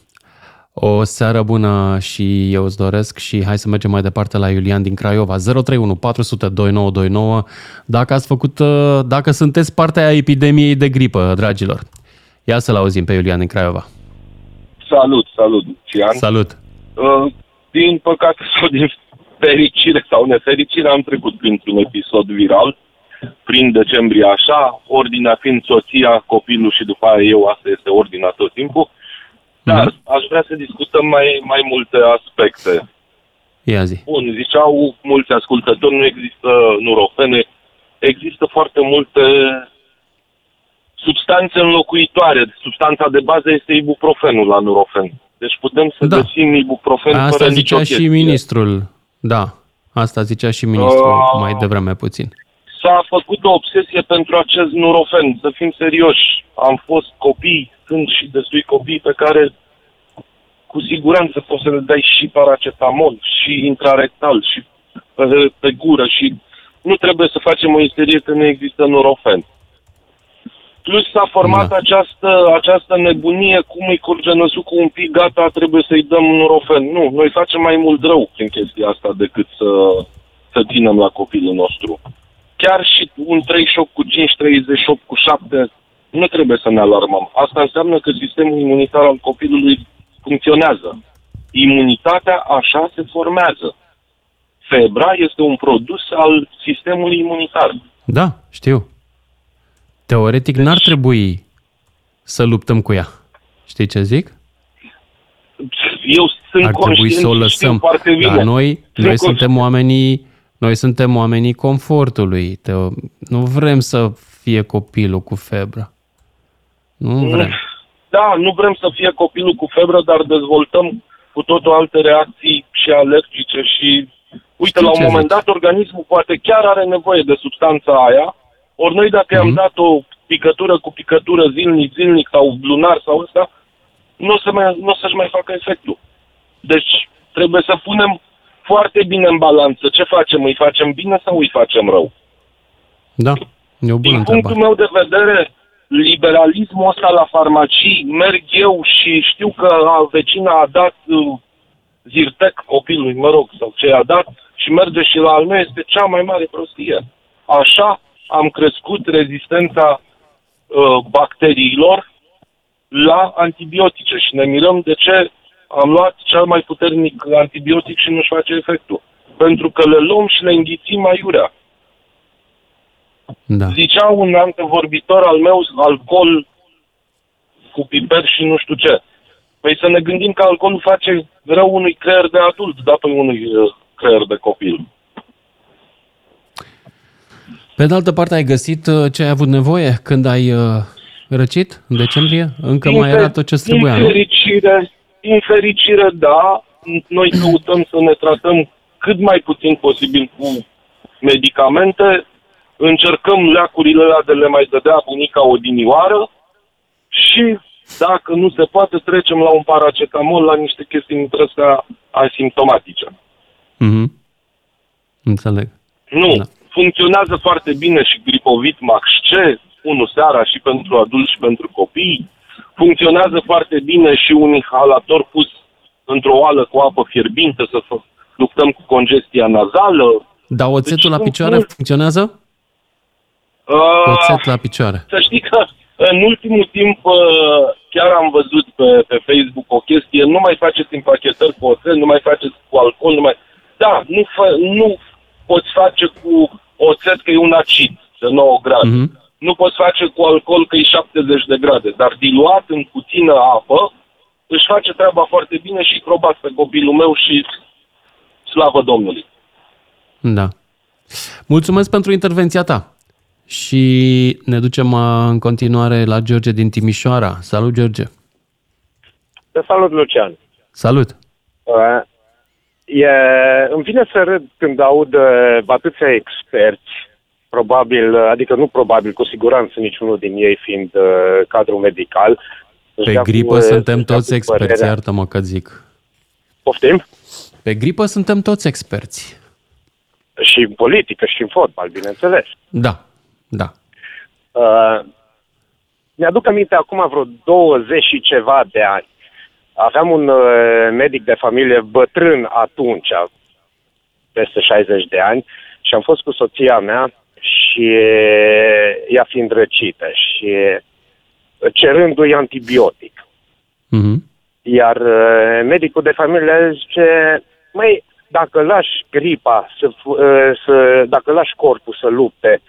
O seară bună și eu îți doresc și hai să mergem mai departe la Iulian din Craiova. 031 400 2929 dacă ați făcut, uh, dacă sunteți partea a epidemiei de gripă, dragilor. Ia să-l auzim pe Iulian din Craiova. Salut, salut, Cian. Salut. Uh, din păcate sau din fericire sau nefericire am trecut printr-un episod viral prin decembrie așa, ordinea fiind soția, copilul și după aia eu, asta este ordinea tot timpul. Dar mm-hmm. aș vrea să discutăm mai, mai multe aspecte. Ia zi. Bun, ziceau mulți ascultători, nu există nurofene, există foarte multe substanțe înlocuitoare. Substanța de bază este ibuprofenul la nurofen. Deci putem să da. găsim ibuprofen Asta fără zicea și ministrul, da. Asta zicea și ministrul uh, mai devreme puțin s-a făcut o obsesie pentru acest nurofen, să fim serioși. Am fost copii, sunt și destui copii pe care cu siguranță poți să le dai și paracetamol, și intrarectal, și pe, pe gură, și nu trebuie să facem o isterie că nu există nurofen. Plus s-a format da. această, această nebunie, cum îi curge năsul cu un pic, gata, trebuie să-i dăm nurofen. Nu, noi facem mai mult rău prin chestia asta decât să, să ținem la copilul nostru chiar și un 38 cu 5, 38 cu 7, nu trebuie să ne alarmăm. Asta înseamnă că sistemul imunitar al copilului funcționează. Imunitatea așa se formează. Febra este un produs al sistemului imunitar. Da, știu. Teoretic deci... n-ar trebui să luptăm cu ea. Știi ce zic? Eu sunt Ar trebui să o lăsăm. Dar noi, noi suntem oamenii noi suntem oamenii confortului. Te, nu vrem să fie copilul cu febră. Nu vrem. Da, nu vrem să fie copilul cu febră, dar dezvoltăm cu totul alte reacții și alergice și... Uite, Știi la un moment zici? dat, organismul poate chiar are nevoie de substanța aia, ori noi dacă mm-hmm. i-am mhm. dat o picătură cu picătură zilnic, zilnic sau lunar sau ăsta, nu o, să mai, nu o să-și mai facă efectul. Deci trebuie să punem foarte bine în balanță. Ce facem? Îi facem bine sau îi facem rău? Da, e o bună Din punctul meu de vedere, liberalismul ăsta la farmacii, merg eu și știu că vecina a dat uh, Zirtec copilului, mă rog, sau ce a dat, și merge și la al meu, este cea mai mare prostie. Așa am crescut rezistența uh, bacteriilor la antibiotice și ne mirăm de ce am luat cel mai puternic antibiotic și nu-și face efectul. Pentru că le luăm și le înghițim aiurea. Da. Zicea un antevorbitor al meu, alcool cu piper și nu știu ce. Păi să ne gândim că alcoolul face rău unui creier de adult, da, pe unui uh, creier de copil. Pe de altă parte, ai găsit uh, ce ai avut nevoie când ai uh, răcit în decembrie? Încă din mai era tot ce trebuia, nu? Fericire, din fericire, da, noi căutăm să ne tratăm cât mai puțin posibil cu medicamente, încercăm leacurile alea de le mai dădea bunica odinioară și Dacă nu se poate, trecem la un paracetamol, la niște chestii dintre astea asimptomatice. Mm-hmm. Înțeleg. Nu, da. funcționează foarte bine și Gripovit Max C, unul seara și pentru adulți și pentru copii. Funcționează foarte bine și un inhalator pus într-o oală cu apă fierbinte să luptăm cu congestia nazală. Da, oțetul deci, la picioare nu... funcționează? Uh, Oțet la picioare. Să știi că în ultimul timp uh, chiar am văzut pe, pe Facebook o chestie, nu mai faceți împachetări cu oțet, nu mai faceți cu alcool, nu mai... Da, nu, fă, nu poți face cu oțet că e un acid de 9 grade. Mm-hmm. Nu poți face cu alcool că e 70 de grade, dar diluat în puțină apă își face treaba foarte bine și probat pe copilul meu și slavă Domnului. Da. Mulțumesc pentru intervenția ta. Și ne ducem în continuare la George din Timișoara. Salut, George! Te salut, Lucian! Salut! Uh, e, îmi vine să râd când aud uh, atâția experți, probabil, adică nu probabil, cu siguranță niciunul din ei fiind uh, cadru medical. Pe gripă cu, suntem toți experți, iartă-mă că zic. Poftim? Pe gripă suntem toți experți. Și în politică și în fotbal, bineînțeles. Da, da. Uh, mi-aduc aminte acum vreo 20 și ceva de ani. Aveam un uh, medic de familie bătrân atunci, peste 60 de ani, și am fost cu soția mea și ea fiind răcită și cerându-i antibiotic. Mm-hmm. Iar uh, medicul de familie zice, măi, dacă lași gripa, să, uh, să, dacă lași corpul să lupte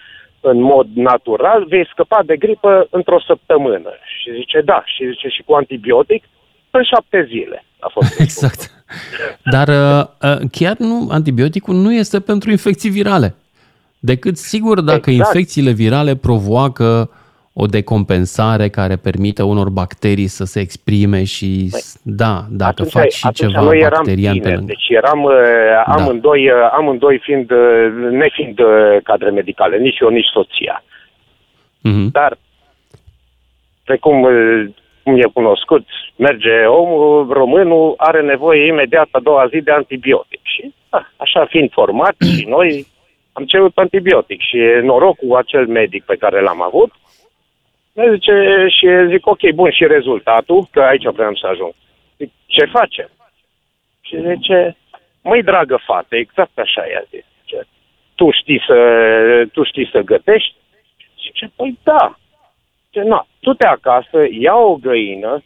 în mod natural, vei scăpa de gripă într-o săptămână. Și zice, da, și zice și cu antibiotic, în șapte zile a fost. exact. Dar uh, uh, chiar nu, antibioticul nu este pentru infecții virale. Decât, sigur, dacă exact. infecțiile virale provoacă o decompensare care permite unor bacterii să se exprime și Băi, da, dacă atunci, faci și ceva noi eram bacterian bine, pe lângă. Deci eram uh, da. amândoi, uh, amândoi fiind, uh, nefiind cadre medicale, nici eu, nici soția. Mm-hmm. Dar, precum cum e cunoscut, merge omul, românul are nevoie imediat a doua zi de antibiotic. Și da, așa fiind format și noi am cerut antibiotic și norocul cu acel medic pe care l-am avut, ne zice și zic, ok, bun, și rezultatul, că aici vreau să ajung. Zic, ce facem? Și zice, măi, dragă fată, exact așa i-a zis. Zice, tu știi să, tu știi să gătești? Zice, păi da. Zice, na, tu te acasă, ia o găină,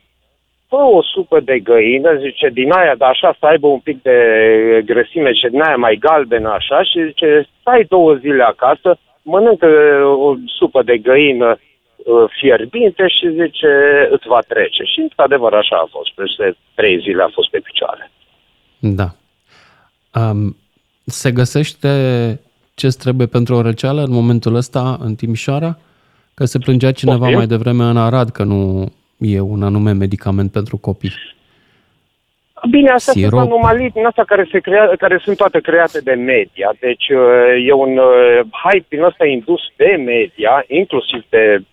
fă o supă de găină, zice, din aia, dar așa să aibă un pic de grăsime și din aia mai galbenă așa și zice, stai două zile acasă, mănâncă o supă de găină Uh, fierbinte și zice, îți va trece. Și într-adevăr așa a fost. Peste trei zile a fost pe picioare. Da. Um, se găsește ce trebuie pentru o răceală în momentul ăsta în Timișoara? Că se plângea cineva Poftim? mai devreme în Arad că nu e un anume medicament pentru copii. Bine, astea Sirop. sunt anomalii din astea care, se crea, care sunt toate create de media. Deci uh, e un uh, hype din ăsta indus de media, inclusiv de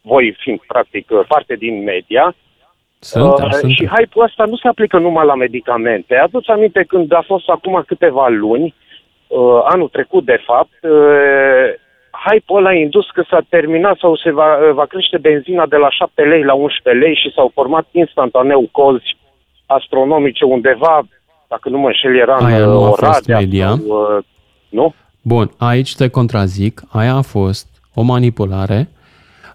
voi fiind practic parte din media, sunt, uh, sunt. Și hype-ul ăsta nu se aplică numai la medicamente. Aduți aminte când a fost acum câteva luni, uh, anul trecut de fapt, uh, hype-ul ăla indus că s-a terminat sau se va, uh, va crește benzina de la 7 lei la 11 lei și s-au format instantaneu cozi astronomice undeva, dacă nu mă înșel, era Aia în nu a fost media. Sau, uh, nu? Bun, aici te contrazic. Aia a fost o manipulare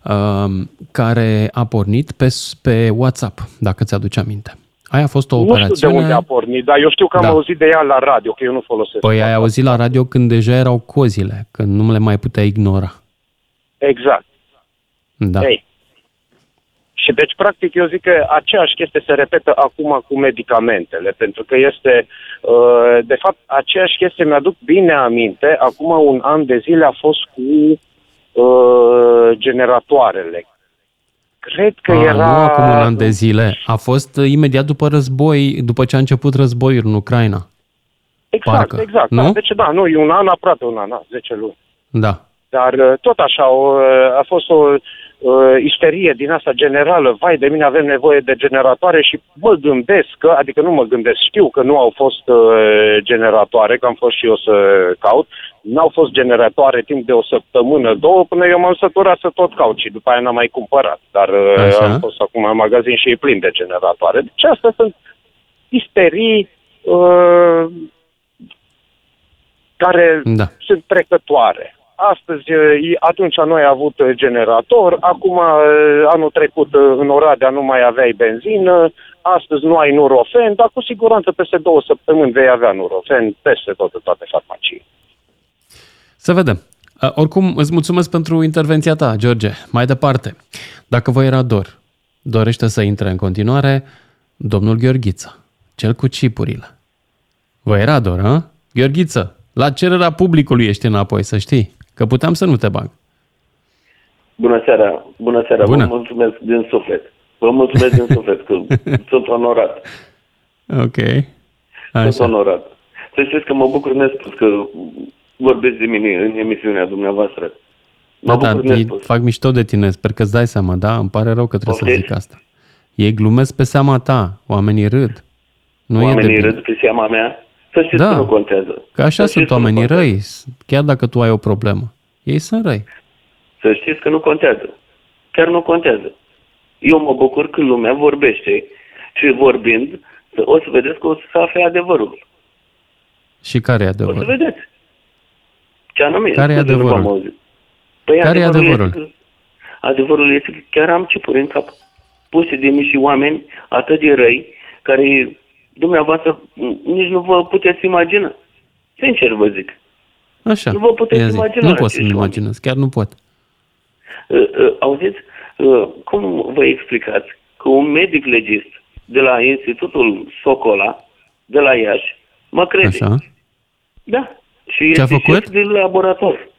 Um, care a pornit pe, pe WhatsApp, dacă ți-aduce aminte. Aia a fost o nu operațiune... Nu știu de unde a pornit, dar eu știu că am da. auzit de ea la radio, că eu nu folosesc. Păi ai auzit la radio când deja erau cozile, când nu le mai putea ignora. Exact. Da. Ei. Și deci, practic, eu zic că aceeași chestie se repetă acum cu medicamentele, pentru că este, uh, de fapt, aceeași chestie mi-aduc bine aminte, acum un an de zile a fost cu uh, generatoarele. Cred că a, era... Nu acum un an de zile. A fost uh, imediat după război, după ce a început războiul în Ucraina. Exact, Parcă. exact. Nu? Da, deci da, nu, e un an, aproape un an, da, 10 luni. Da. Dar uh, tot așa, o, uh, a fost o, uh, isterie din asta generală, vai de mine avem nevoie de generatoare și mă gândesc că, adică nu mă gândesc, știu că nu au fost uh, generatoare, că am fost și eu să caut, n-au fost generatoare timp de o săptămână, două, până eu m-am săturat să tot caut și după aia n-am mai cumpărat, dar uh, Așa. am fost acum în magazin și e plin de generatoare. Deci astea sunt isterii uh, care da. sunt trecătoare Astăzi, atunci noi am avut generator, acum anul trecut în Oradea nu mai aveai benzină, astăzi nu ai Nurofen, dar cu siguranță peste două săptămâni vei avea Nurofen peste tot, toate farmacii. Să vedem. Oricum, îți mulțumesc pentru intervenția ta, George. Mai departe, dacă vă era dor, dorește să intre în continuare domnul Gheorghiță, cel cu cipurile. Vă era dor, hă? Gheorghiță, la cererea publicului ești înapoi, să știi. Că puteam să nu te bag. Bună seara, bună seara, bună. vă mulțumesc din suflet. Vă mulțumesc din suflet că sunt onorat. Ok. Așa. Sunt onorat. Să știți că mă bucur nespus că vorbesc de mine în emisiunea dumneavoastră. Mă da, da, fac mișto de tine, sper că îți dai seama, da? Îmi pare rău că trebuie okay. să zic asta. Ei glumesc pe seama ta, oamenii râd. Nu oamenii e de râd pe seama mea? Să știți da. că nu contează. Că așa să sunt oamenii răi, chiar dacă tu ai o problemă. Ei sunt răi. Să știți că nu contează. Chiar nu contează. Eu mă bucur când lumea vorbește și vorbind, o să vedeți că o să afle adevărul. Și care e adevărul? O să vedeți. Ce anume? Care e adevărul? Păi care e adevărul? Este că, adevărul este că chiar am cipuri în cap. Puse de mici oameni atât de răi, care dumneavoastră nici nu vă puteți imagina. Sincer vă zic. Așa. Nu vă puteți imagina. Nu pot să-mi imaginez, chiar nu pot. Uh, uh, auziți, uh, cum vă explicați că un medic legist de la Institutul Socola, de la Iași, mă crede. Așa. Da. Și ce a făcut? de laborator.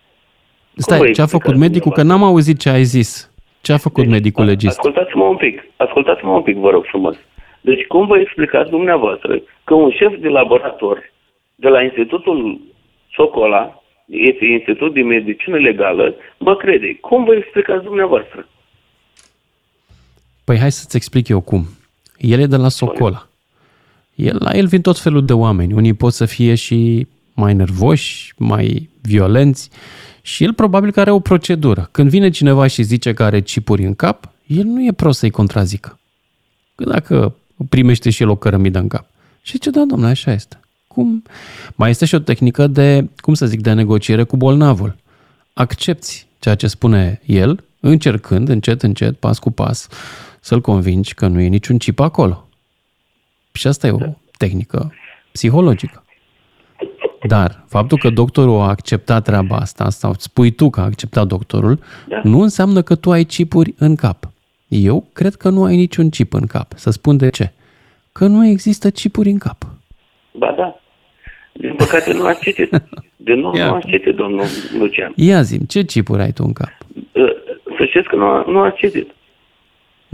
Stai, ce a făcut medicul? Că n-am auzit ce ai zis. Ce a făcut deci, medicul legist? Ascultați-mă un pic. Ascultați-mă un pic, vă rog frumos. Deci cum vă explicați dumneavoastră că un șef de laborator de la Institutul Socola, este Institut de Medicină Legală, vă crede. Cum vă explicați dumneavoastră? Păi hai să-ți explic eu cum. El e de la Socola. El, la el vin tot felul de oameni. Unii pot să fie și mai nervoși, mai violenți și el probabil că are o procedură. Când vine cineva și zice că are cipuri în cap, el nu e prost să-i contrazică. Că dacă primește și el o cărămidă în cap. Și ce da, domnule, așa este. Cum? Mai este și o tehnică de, cum să zic, de negociere cu bolnavul. Accepti ceea ce spune el, încercând, încet, încet, pas cu pas, să-l convingi că nu e niciun chip acolo. Și asta e o tehnică psihologică. Dar faptul că doctorul a acceptat treaba asta, sau spui tu că a acceptat doctorul, da. nu înseamnă că tu ai chipuri în cap. Eu cred că nu ai niciun chip în cap. Să spun de ce. Că nu există chipuri în cap. Ba da. Din păcate nu ați citit. De nou Ia. nu ați citit, domnul Lucian. Ia zi ce chipuri ai tu în cap? Ă, să știți că nu, nu ați citit.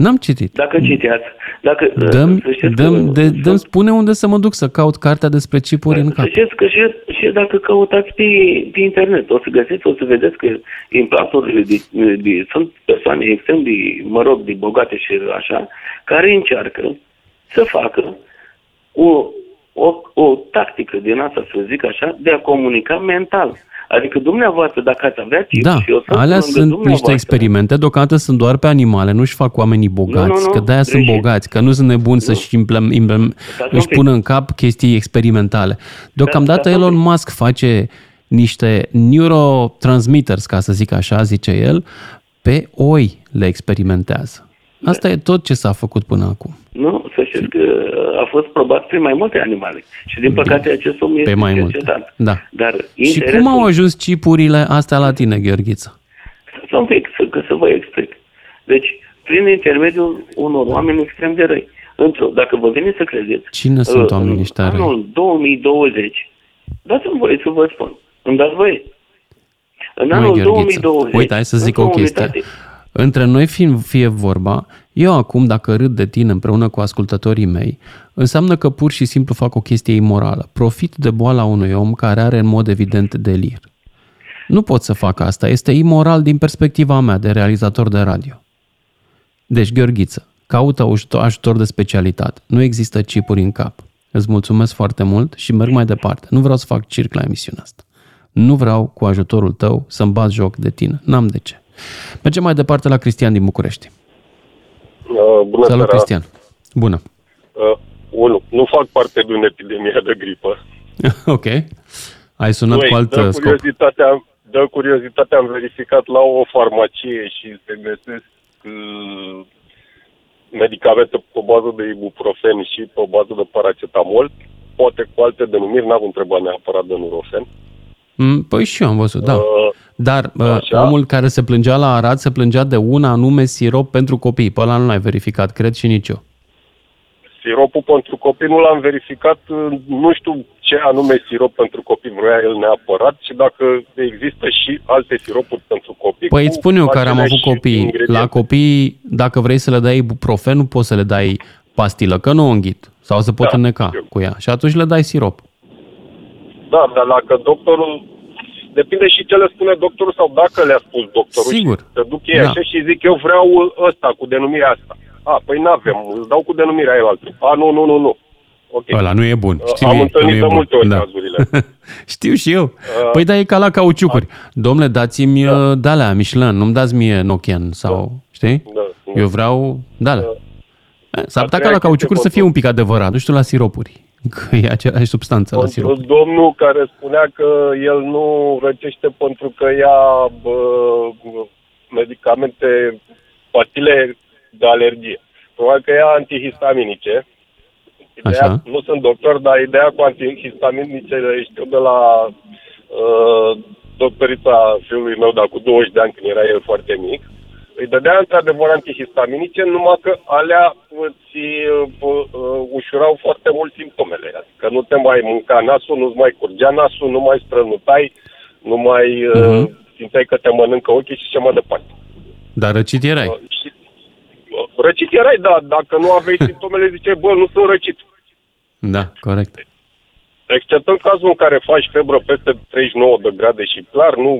N-am citit. Dacă citeați, dacă, ă, dăm, dăm, de, dăm, spune unde să mă duc să caut cartea despre chipuri în cap. Să știți că și, și dacă căutați pe, pe internet, o să găsiți, o să vedeți că implanturile de, de, sunt persoane extrem de, mă rog, de bogate și așa, care încearcă să facă o, o, o tactică din asta, să zic așa, de a comunica mental. Adică dumneavoastră, dacă ați avea timp da, și eu sunt alea sunt niște experimente, deocamdată sunt doar pe animale, nu-și fac oamenii bogați, nu, nu, nu, că de-aia sunt bogați, că nu sunt nebuni să-și implem, implem, își pună în cap chestii experimentale. Deocamdată da, Elon Musk face niște neurotransmitters, ca să zic așa, zice el, pe oi le experimentează. Asta da. e tot ce s-a făcut până acum. Nu, să știți că a fost probat prin mai multe animale. Și din păcate acest om este mai cercetat. Da. Dar și cum au ajuns cipurile astea la tine, Gheorghiță? Să un pic, să, că să vă explic. Deci, prin intermediul unor oameni extrem de răi. Într-o, dacă vă vine să credeți... Cine sunt uh, oamenii ăștia răi? Anul 2020, dați-mi voie să vă spun. Îmi dați voie. În anul 2020... Uite, hai să zic o chestie. Între noi fie, fie vorba, eu acum, dacă râd de tine împreună cu ascultătorii mei, înseamnă că pur și simplu fac o chestie imorală. Profit de boala unui om care are în mod evident delir. Nu pot să fac asta. Este imoral din perspectiva mea de realizator de radio. Deci, Gheorghiță, caută ajutor de specialitate. Nu există chipuri în cap. Îți mulțumesc foarte mult și merg mai departe. Nu vreau să fac circ la emisiunea asta. Nu vreau cu ajutorul tău să-mi bat joc de tine. N-am de ce. Mergem mai departe la Cristian din București. Uh, bună Salut, seara. Cristian. Bună. Uh, unu, nu fac parte din epidemia de gripă. ok. Ai sunat Noi, cu alt dă scop. Curiozitatea, dă curiozitatea, am verificat la o farmacie și se găsesc uh, medicamente pe bază de ibuprofen și pe bază de paracetamol, poate cu alte denumiri, n-am întrebat neapărat de nurofen. Mm, păi și eu am văzut, da. Uh, Dar uh, omul care se plângea la Arad se plângea de un anume sirop pentru copii. Pe ăla nu l-ai verificat, cred și nici eu. Siropul pentru copii nu l-am verificat, nu știu ce anume sirop pentru copii vrea el neapărat și dacă există și alte siropuri pentru copii. Păi îți spun eu care am avut copii. La copii, dacă vrei să le dai ibuprofen, nu poți să le dai pastilă, că nu o înghit. Sau să pot da, înneca eu. cu ea. Și atunci le dai sirop. Da, dar dacă doctorul Depinde și ce le spune doctorul sau dacă le-a spus doctorul. Sigur. Și să duc ei da. așa și zic, eu vreau ăsta cu denumirea asta. A, păi n-avem, îți dau cu denumirea aia altă. A, nu, nu, nu, nu. Okay. Ăla nu e bun. Știu Am întâlnit de multe ori da. cazurile. Știu și eu. Uh, păi da, e ca la cauciucuri. Uh, Domnule, dați-mi da. Uh, dalea Michelin, nu-mi dați mie Nokian sau, da. știi? Da, da. Eu vreau dalea. Da. S-ar putea ca la cauciucuri să fie un pic adevărat, nu știu la siropuri. Că e aceeași substanță la sirop. Domnul care spunea că el nu răcește pentru că ia bă, medicamente, pastile de alergie. Probabil că ia antihistaminice. Ideea, Așa. nu sunt doctor, dar ideea cu antihistaminice știu de la uh, doctorița fiului meu, dar cu 20 de ani când era el foarte mic. Îi dădea într-adevăr antihistaminice, numai că alea îți uh, uh, ușurau foarte mult simptomele. Adică nu te mai mânca nasul, nu-ți mai curgea nasul, nu mai strănutai, nu mai uh-huh. simțeai că te mănâncă ochii și ce mai departe. Dar răcit erai. Uh, și, uh, răcit erai, da. Dacă nu aveai simptomele, ziceai, bă, nu sunt răcit. Da, corect. Exceptând cazul în care faci febră peste 39 de grade și clar, nu,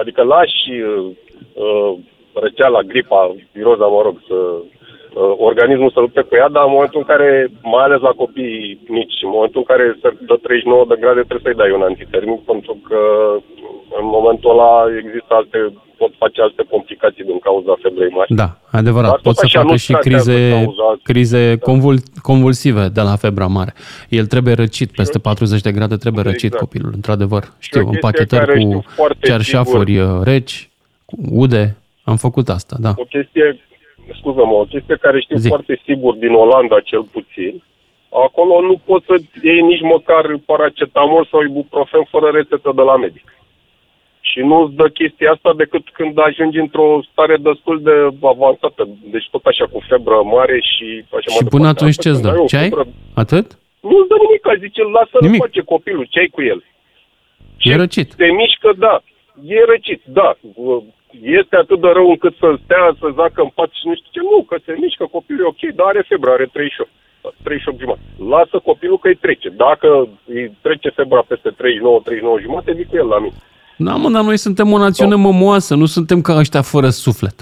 adică lași uh, uh, răceala, gripa, viroza, mă rog, să uh, organismul să lupte cu ea, dar în momentul în care, mai ales la copii mici, în momentul în care se dă 39 de grade, trebuie să-i dai un antitermic, pentru că în momentul ăla există alte, pot face alte complicații din cauza febrei mari. Da, adevărat. Dar pot să facă și crize, crize convul, convulsive de la febra mare. El trebuie răcit, peste 40 de grade trebuie răcit exact. copilul, într-adevăr. Știu, împachetări cu cearșafuri sigur. Uh, reci, cu ude, am făcut asta, da. O chestie, scuză-mă, o chestie care știu Zi. foarte sigur din Olanda cel puțin, acolo nu poți să iei nici măcar paracetamol sau ibuprofen fără rețetă de la medic. Și nu îți dă chestia asta decât când ajungi într-o stare destul de avansată. Deci tot așa cu febră mare și așa Și până atunci ce îți dă? Ce ai? Atât? Nu îți dă nimic, zice, lasă-l face copilul, ce ai cu el? E răcit. Te mișcă, da. E răcit, da este atât de rău încât să stea, să zacă în pat și nu știu ce. Nu, că se mișcă copilul, e ok, dar are febră, are 38. 38 jumate. Lasă copilul că îi trece. Dacă îi trece febra peste 39, 39 jumate, zic cu el la mine. Da, mă, dar noi suntem o națiune mămoasă, nu suntem ca ăștia fără suflet.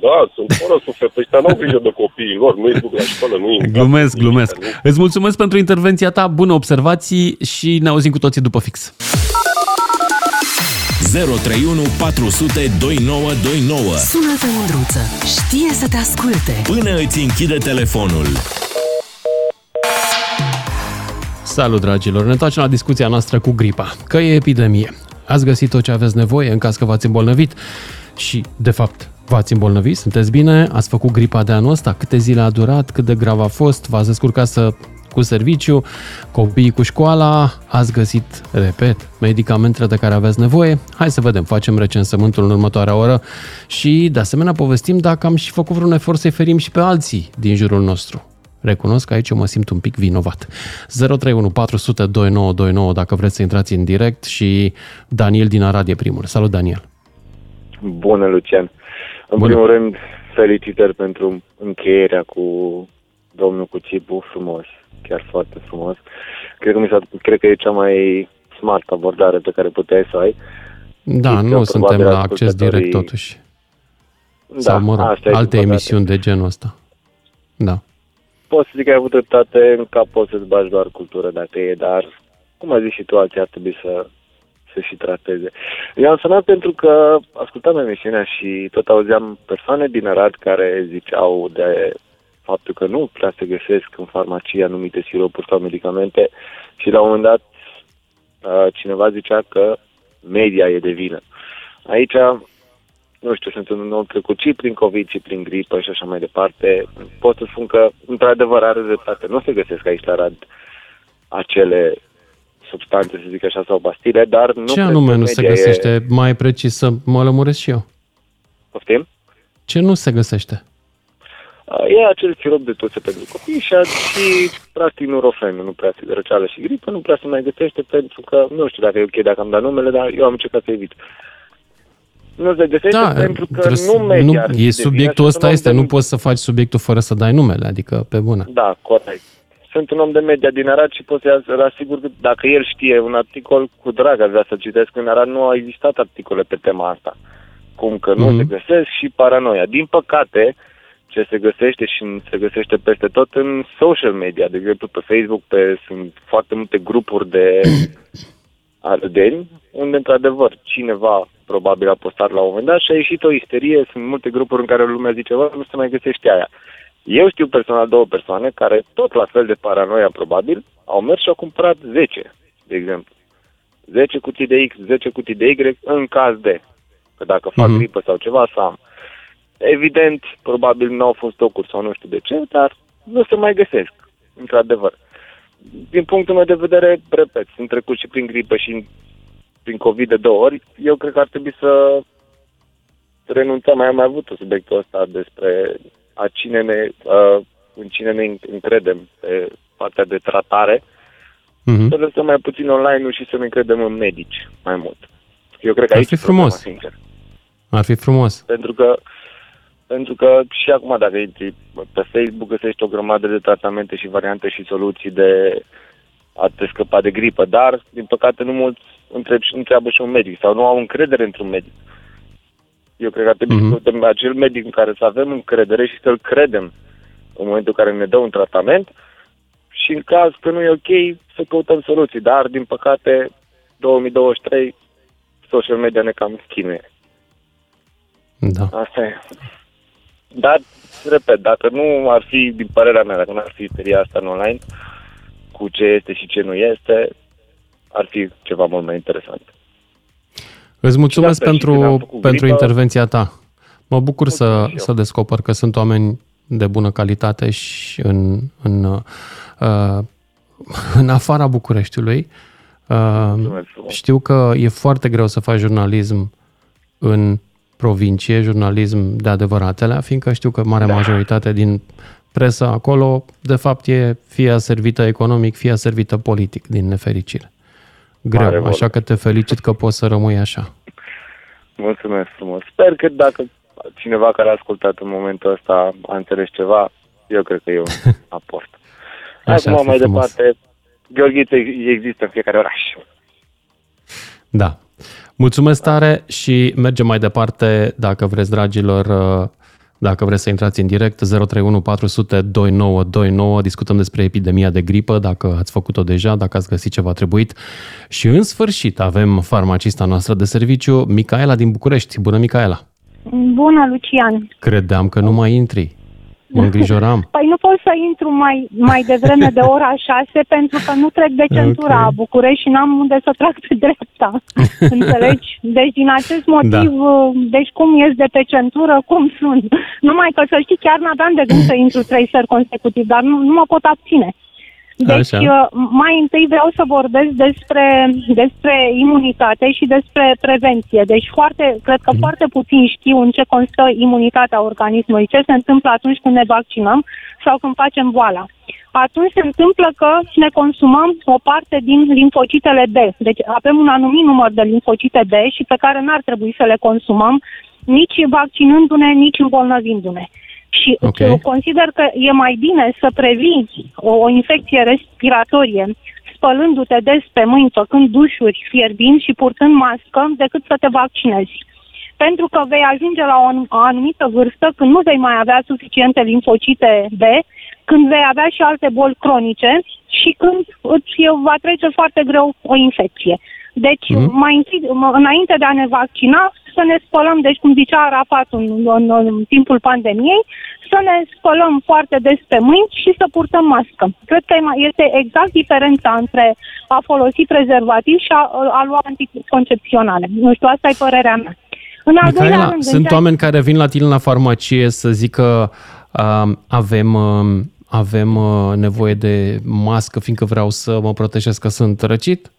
Da, sunt fără suflet. Ăștia n-au grijă de copiii lor, nu-i duc la școală, nu-i Glumesc, glumesc. Îți mulțumesc pentru intervenția ta, bună observații și ne auzim cu toții după fix. 031 400 2929. Sună-te, Mândruță, știe să te asculte. Până îți închide telefonul. Salut, dragilor! Ne întoarcem la discuția noastră cu gripa. Că e epidemie. Ați găsit tot ce aveți nevoie în caz că v-ați îmbolnăvit și, de fapt, V-ați îmbolnăvit? Sunteți bine? Ați făcut gripa de anul ăsta? Câte zile a durat? Cât de grav a fost? V-ați descurcat să cu serviciu, copiii cu școala, ați găsit, repet, medicamentele de care aveți nevoie. Hai să vedem, facem recensământul în următoarea oră și, de asemenea, povestim dacă am și făcut vreun efort să-i ferim și pe alții din jurul nostru. Recunosc că aici eu mă simt un pic vinovat. 031 400 2929 dacă vreți să intrați în direct și Daniel din Arad e primul. Salut, Daniel! Bună, Lucian! În Bună. primul rând, felicitări pentru încheierea cu domnul Cucipu, frumos chiar foarte frumos. Cred că, mi s-a, cred că e cea mai smart abordare pe care puteai să ai. Da, nu suntem la acces direct totuși. Da, Sau, mă rog, alte emisiuni de genul ăsta. Da. Poți să zic că ai avut dreptate, în cap poți să-ți bagi doar cultură dacă e, dar, cum ai zis și tu, alții ar trebui să, să și trateze. Eu am sunat pentru că ascultam emisiunea și tot auzeam persoane din Arad care ziceau de faptul că nu prea se găsesc în farmacie anumite siropuri sau medicamente și la un moment dat uh, cineva zicea că media e de vină. Aici, nu știu, sunt un om trecut și prin COVID și prin gripă și așa mai departe. Pot să spun că, într-adevăr, are dreptate. Nu se găsesc aici la rad acele substanțe, să zic așa, sau pastile, dar nu Ce anume nu se găsește? E... Mai precis să mă lămuresc și eu. Poftim? Ce nu se găsește? E acel sirop de tuse pentru copii și, și practic nurofen, nu prea de răceală și gripă, nu prea se mai găsește pentru că, nu știu dacă e ok dacă am dat numele, dar eu am încercat să evit. Nu se găsește da, pentru că nu media... Nu, e subiectul ăsta este, nu poți să faci subiectul fără să dai numele, adică pe bună. Da, corect. Sunt un om de media din Arad și pot să-l asigur că dacă el știe un articol, cu drag avea să citesc. În Arad nu au existat articole pe tema asta. Cum că nu mm-hmm. se găsesc și paranoia. Din păcate, ce se găsește și se găsește peste tot în social media, de exemplu pe Facebook, pe, sunt foarte multe grupuri de arădeni, unde într-adevăr cineva probabil a postat la un moment dat și a ieșit o isterie, sunt multe grupuri în care lumea zice, bă, nu se mai găsește aia. Eu știu personal două persoane care, tot la fel de paranoia probabil, au mers și au cumpărat 10, de exemplu. 10 cutii de X, 10 cutii de Y, în caz de. Că dacă fac mm-hmm. gripă sau ceva, să am. Evident, probabil nu au fost stocuri sau nu știu de ce, dar nu se mai găsesc, într-adevăr. Din punctul meu de vedere, repet, sunt trecut și prin gripă și prin COVID de două ori, eu cred că ar trebui să renunțăm. Mai am mai avut subiectul ăsta despre a cine ne, uh, în cine ne încredem pe partea de tratare, mm-hmm. să lăsăm mai puțin online și să ne încredem în medici mai mult. Eu cred că Ar fi frumos. sincer. Ar fi frumos. Pentru că pentru că și acum dacă intri pe Facebook găsești o grămadă de tratamente și variante și soluții de a te scăpa de gripă, dar din păcate nu mulți întreb, întreabă și un medic sau nu au încredere într-un medic. Eu cred că ar trebui mm-hmm. să acel medic în care să avem încredere și să-l credem în momentul în care ne dă un tratament și în caz că nu e ok să căutăm soluții. Dar, din păcate, 2023, social media ne cam chinuie. Da. Asta e. Dar, repet, dacă nu ar fi, din părerea mea, dacă nu ar fi isteria asta în online, cu ce este și ce nu este, ar fi ceva mult mai interesant. Îți mulțumesc pentru, pentru intervenția ta. Mă bucur să, să descoper că sunt oameni de bună calitate și în, în, uh, în afara Bucureștiului. Uh, știu că e foarte greu să faci jurnalism în provincie, jurnalism de adevăratele, fiindcă știu că marea da. majoritate din presa acolo, de fapt, e fie servită economic, fie servită politic, din nefericire. Greu, Mare așa că te felicit că poți să rămâi așa. Mulțumesc frumos. Sper că dacă cineva care a ascultat în momentul ăsta a înțeles ceva, eu cred că e un aport. Acum, mai frumos. departe, Gheorghiță există în fiecare oraș. Da. Mulțumesc tare și mergem mai departe, dacă vreți, dragilor, uh, dacă vreți să intrați în direct, 031 400 2929, discutăm despre epidemia de gripă, dacă ați făcut-o deja, dacă ați găsit ce v-a trebuit. Și în sfârșit avem farmacista noastră de serviciu, Micaela din București. Bună, Micaela! Bună, Lucian! Credeam că nu mai intri. Mă îngrijoram. Păi nu pot să intru mai, mai devreme de ora 6 pentru că nu trec de centura okay. a București și n-am unde să trag pe dreapta. Înțelegi? Deci din acest motiv, da. Uh, deci cum ies de pe centură, cum sunt. Numai că să știi, chiar n-aveam de gând să intru trei seri consecutiv, dar nu, nu mă pot abține. Deci, Așa. Uh, mai întâi vreau să vorbesc despre, despre imunitate și despre prevenție. Deci, foarte, cred că mm. foarte puțin știu în ce constă imunitatea organismului, ce se întâmplă atunci când ne vaccinăm sau când facem boala. Atunci se întâmplă că ne consumăm o parte din limfocitele D. Deci avem un anumit număr de limfocite D și pe care n-ar trebui să le consumăm nici vaccinându-ne, nici îmbolnăvindu-ne. Și okay. consider că e mai bine să previi o, o infecție respiratorie spălându-te des pe mâini, făcând dușuri fierbinți și purtând mască, decât să te vaccinezi. Pentru că vei ajunge la o anumită vârstă când nu vei mai avea suficiente linfocite B, când vei avea și alte boli cronice și când îți va trece foarte greu o infecție. Deci, mm. mai întâi, înainte de a ne vaccina, să ne spălăm, deci cum zicea Arafat în, în, în timpul pandemiei, să ne spălăm foarte des pe mâini și să purtăm mască. Cred că este exact diferența între a folosi prezervativ și a, a lua anticoncepționale. Nu știu, asta e părerea mea. În al Micaela, rând, sunt oameni care vin la tine la farmacie să zică uh, avem... Uh, avem uh, nevoie de mască, fiindcă vreau să mă protejez că sunt răcit?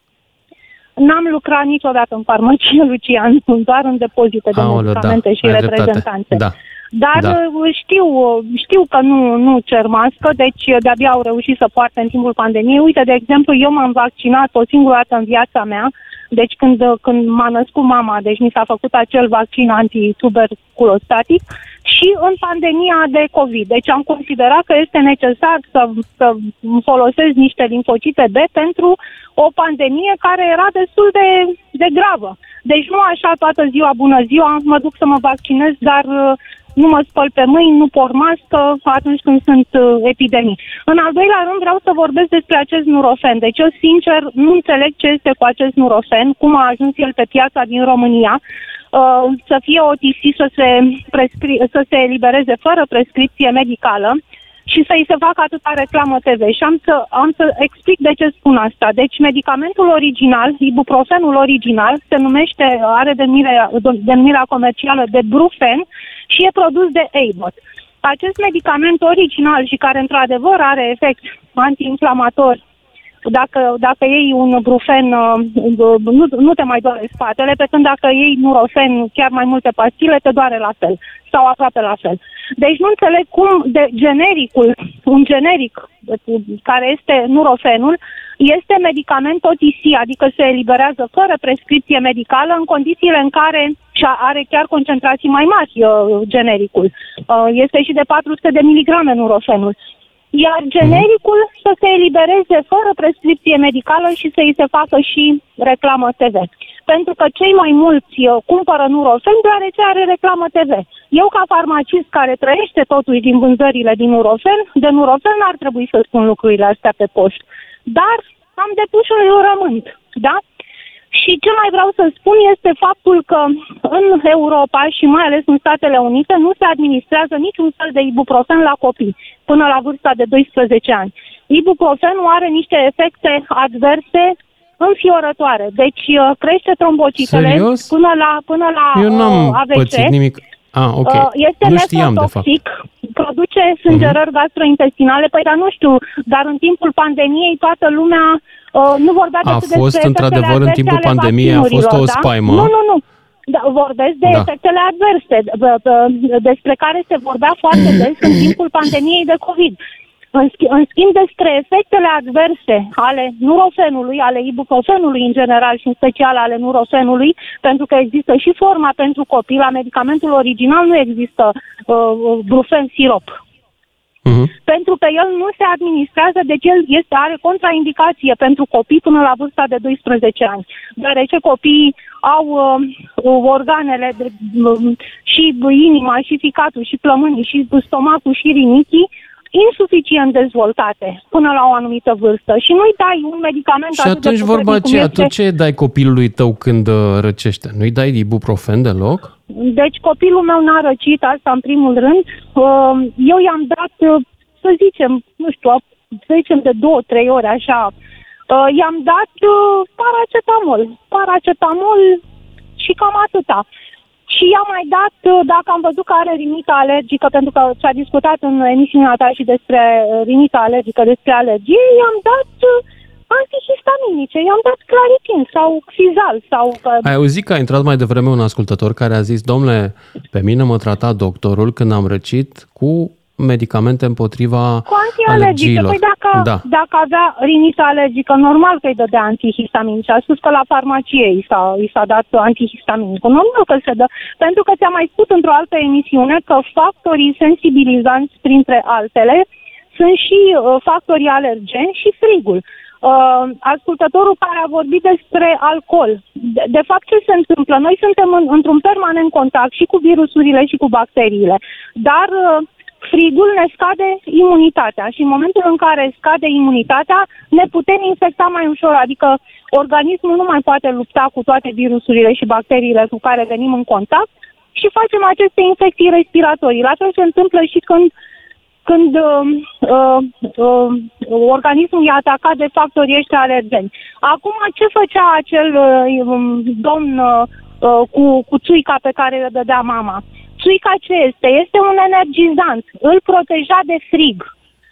N-am lucrat niciodată în farmacie, Lucian, sunt doar în depozite de Aoleu, medicamente da, și reprezentanțe. Da. Dar da. Uh, știu, uh, știu că nu, nu cer mască, deci de-abia au reușit să poarte în timpul pandemiei. Uite, de exemplu, eu m-am vaccinat o singură dată în viața mea, deci când, când m-a născut mama, deci mi s-a făcut acel vaccin antituberculostatic și în pandemia de COVID. Deci am considerat că este necesar să, să folosesc niște linfocite B pentru o pandemie care era destul de, de gravă. Deci nu așa toată ziua, bună ziua, mă duc să mă vaccinez, dar uh, nu mă spăl pe mâini, nu por mască atunci când sunt uh, epidemii. În al doilea rând vreau să vorbesc despre acest nurofen. Deci eu sincer nu înțeleg ce este cu acest nurofen, cum a ajuns el pe piața din România, uh, să fie OTC să se, prescri- să se elibereze fără prescripție medicală și să-i se facă atâta reclamă TV. Și am să, am să explic de ce spun asta. Deci medicamentul original, ibuprofenul original, se numește, are denumirea, denumirea comercială de Brufen și e produs de Abbott. Acest medicament original și care într-adevăr are efect antiinflamator dacă, dacă iei un brufen, uh, nu, nu te mai doare spatele, pe când dacă iei nurofen, chiar mai multe pastile, te doare la fel sau aproape la fel. Deci nu înțeleg cum de genericul, un generic care este nurofenul, este medicament OTC, adică se eliberează fără prescripție medicală în condițiile în care și are chiar concentrații mai mari uh, genericul. Uh, este și de 400 de miligrame nurofenul iar genericul să se elibereze fără prescripție medicală și să îi se facă și reclamă TV. Pentru că cei mai mulți uh, cumpără Nurofen deoarece are reclamă TV. Eu ca farmacist care trăiește totuși din vânzările din Nurofen, de Nurofen n-ar trebui să spun lucrurile astea pe post. Dar am depus un jurământ, da? Și ce mai vreau să spun este faptul că în Europa și mai ales în Statele Unite nu se administrează niciun fel de ibuprofen la copii până la vârsta de 12 ani. Ibuprofenul are niște efecte adverse înfiorătoare. Deci uh, crește trombocitele Serios? până la până la Eu n-am uh, AVC. pățit nimic. Ah, ok. Uh, este nu știam, de fapt. produce sângerări uh-huh. gastrointestinale. Păi, dar nu știu, dar în timpul pandemiei toată lumea Uh, nu vorbea a fost într-adevăr în timpul pandemiei, a fost o da? spaimă. Nu, nu, nu. Da, vorbesc de da. efectele adverse, despre care se vorbea foarte des în timpul pandemiei de COVID. În, sch- în schimb, despre efectele adverse ale nurofenului, ale ibuprofenului în general și în special ale nurofenului, pentru că există și forma pentru copii, la medicamentul original nu există uh, brufen sirop, Uh-huh. Pentru că el nu se administrează, deci el este, are contraindicație pentru copii până la vârsta de 12 ani, deoarece copiii au uh, organele de, uh, și inima, și ficatul, și plămânii, și stomacul, și rinichii insuficient dezvoltate până la o anumită vârstă și nu-i dai un medicament Și atunci vorba aceea, este... tu ce dai copilului tău când uh, răcește? Nu-i dai ibuprofen deloc? Deci copilul meu n-a răcit, asta în primul rând. Uh, eu i-am dat, uh, să zicem, nu știu, să zicem de două, trei ore așa, i-am dat paracetamol. Paracetamol și cam atâta. Și i-am mai dat, uh, dacă am văzut că are rinită alergică, pentru că s-a discutat în emisiunea ta și despre uh, rinită alergică, despre alergie, i-am dat uh, antihistaminice, i-am dat claritin sau xizal sau... Ai auzit că a intrat mai devreme un ascultător care a zis, domnule, pe mine mă trata doctorul când am răcit cu medicamente împotriva Cu antialergice. Păi dacă, da. dacă avea rinită alergică, normal că îi dădea antihistamin. Și a spus că la farmacie i s-a, i s-a dat antihistamin. Normal că se dă. Pentru că ți-am mai spus într-o altă emisiune că factorii sensibilizanți, printre altele, sunt și uh, factorii alergeni și frigul. Uh, ascultătorul care a vorbit despre alcool. De, de fapt, ce se întâmplă? Noi suntem în, într-un permanent contact și cu virusurile și cu bacteriile, dar uh, frigul ne scade imunitatea și în momentul în care scade imunitatea ne putem infecta mai ușor, adică organismul nu mai poate lupta cu toate virusurile și bacteriile cu care venim în contact și facem aceste infecții respiratorii. La fel se întâmplă și când când uh, uh, uh, organismul e atacat de factorii ăștia alergeni. Acum, ce făcea acel uh, um, domn uh, uh, cu, cu țuica pe care îl dădea mama? Țuica ce este? Este un energizant. Îl proteja de frig.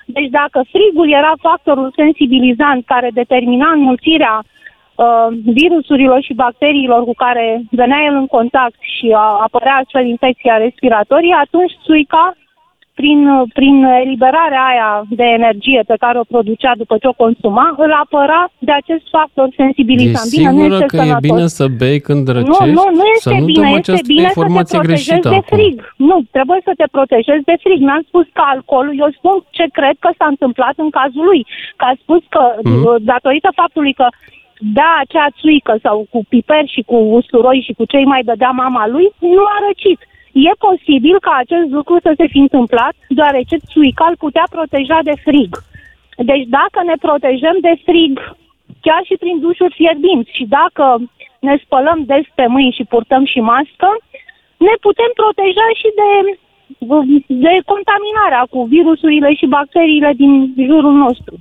Deci dacă frigul era factorul sensibilizant care determina înmulțirea uh, virusurilor și bacteriilor cu care venea el în contact și a, apărea astfel infecția respiratorie, atunci țuica prin, prin eliberarea aia de energie pe care o producea după ce o consuma, îl apăra de acest factor sensibilizant. E bine, nu este că sănătos. e bine să bei când răcești? Nu, nu, nu este să nu bine, este bine să te protejezi de frig. Acum. Nu, trebuie să te protejezi de frig. N-am spus că alcoolul, eu spun ce cred că s-a întâmplat în cazul lui. Că a spus că, mm-hmm. datorită faptului că da acea țuică sau cu piper și cu usturoi și cu ce mai dădea mama lui, nu a răcit. E posibil ca acest lucru să se fi întâmplat, deoarece țuica îl putea proteja de frig. Deci dacă ne protejăm de frig, chiar și prin dușuri fierbinți și dacă ne spălăm des pe mâini și purtăm și mască, ne putem proteja și de, de contaminarea cu virusurile și bacteriile din jurul nostru.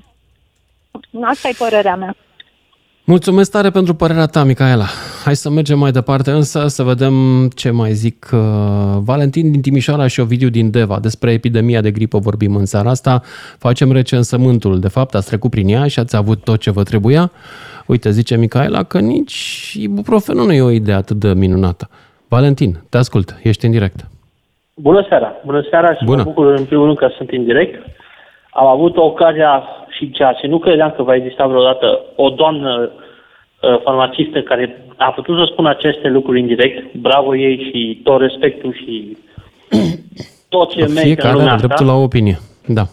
Asta e părerea mea. Mulțumesc tare pentru părerea ta, Micaela. Hai să mergem mai departe, însă să vedem ce mai zic uh, Valentin din Timișoara și Ovidiu din Deva. Despre epidemia de gripă vorbim în seara asta. Facem recensământul. De fapt, ați trecut prin ea și ați avut tot ce vă trebuia. Uite, zice Micaela că nici ibuprofenul nu e o idee atât de minunată. Valentin, te ascult, ești în direct. Bună seara! Bună seara și Bună. mă bucur în primul rând că sunt în direct. Am avut ocazia și ceea ce nu credeam că va exista vreodată, o doamnă uh, farmacistă care a putut să spună aceste lucruri în direct. Bravo ei și tot respectul și tot ce merge Fiecare în lumea are dreptul la opinie, da.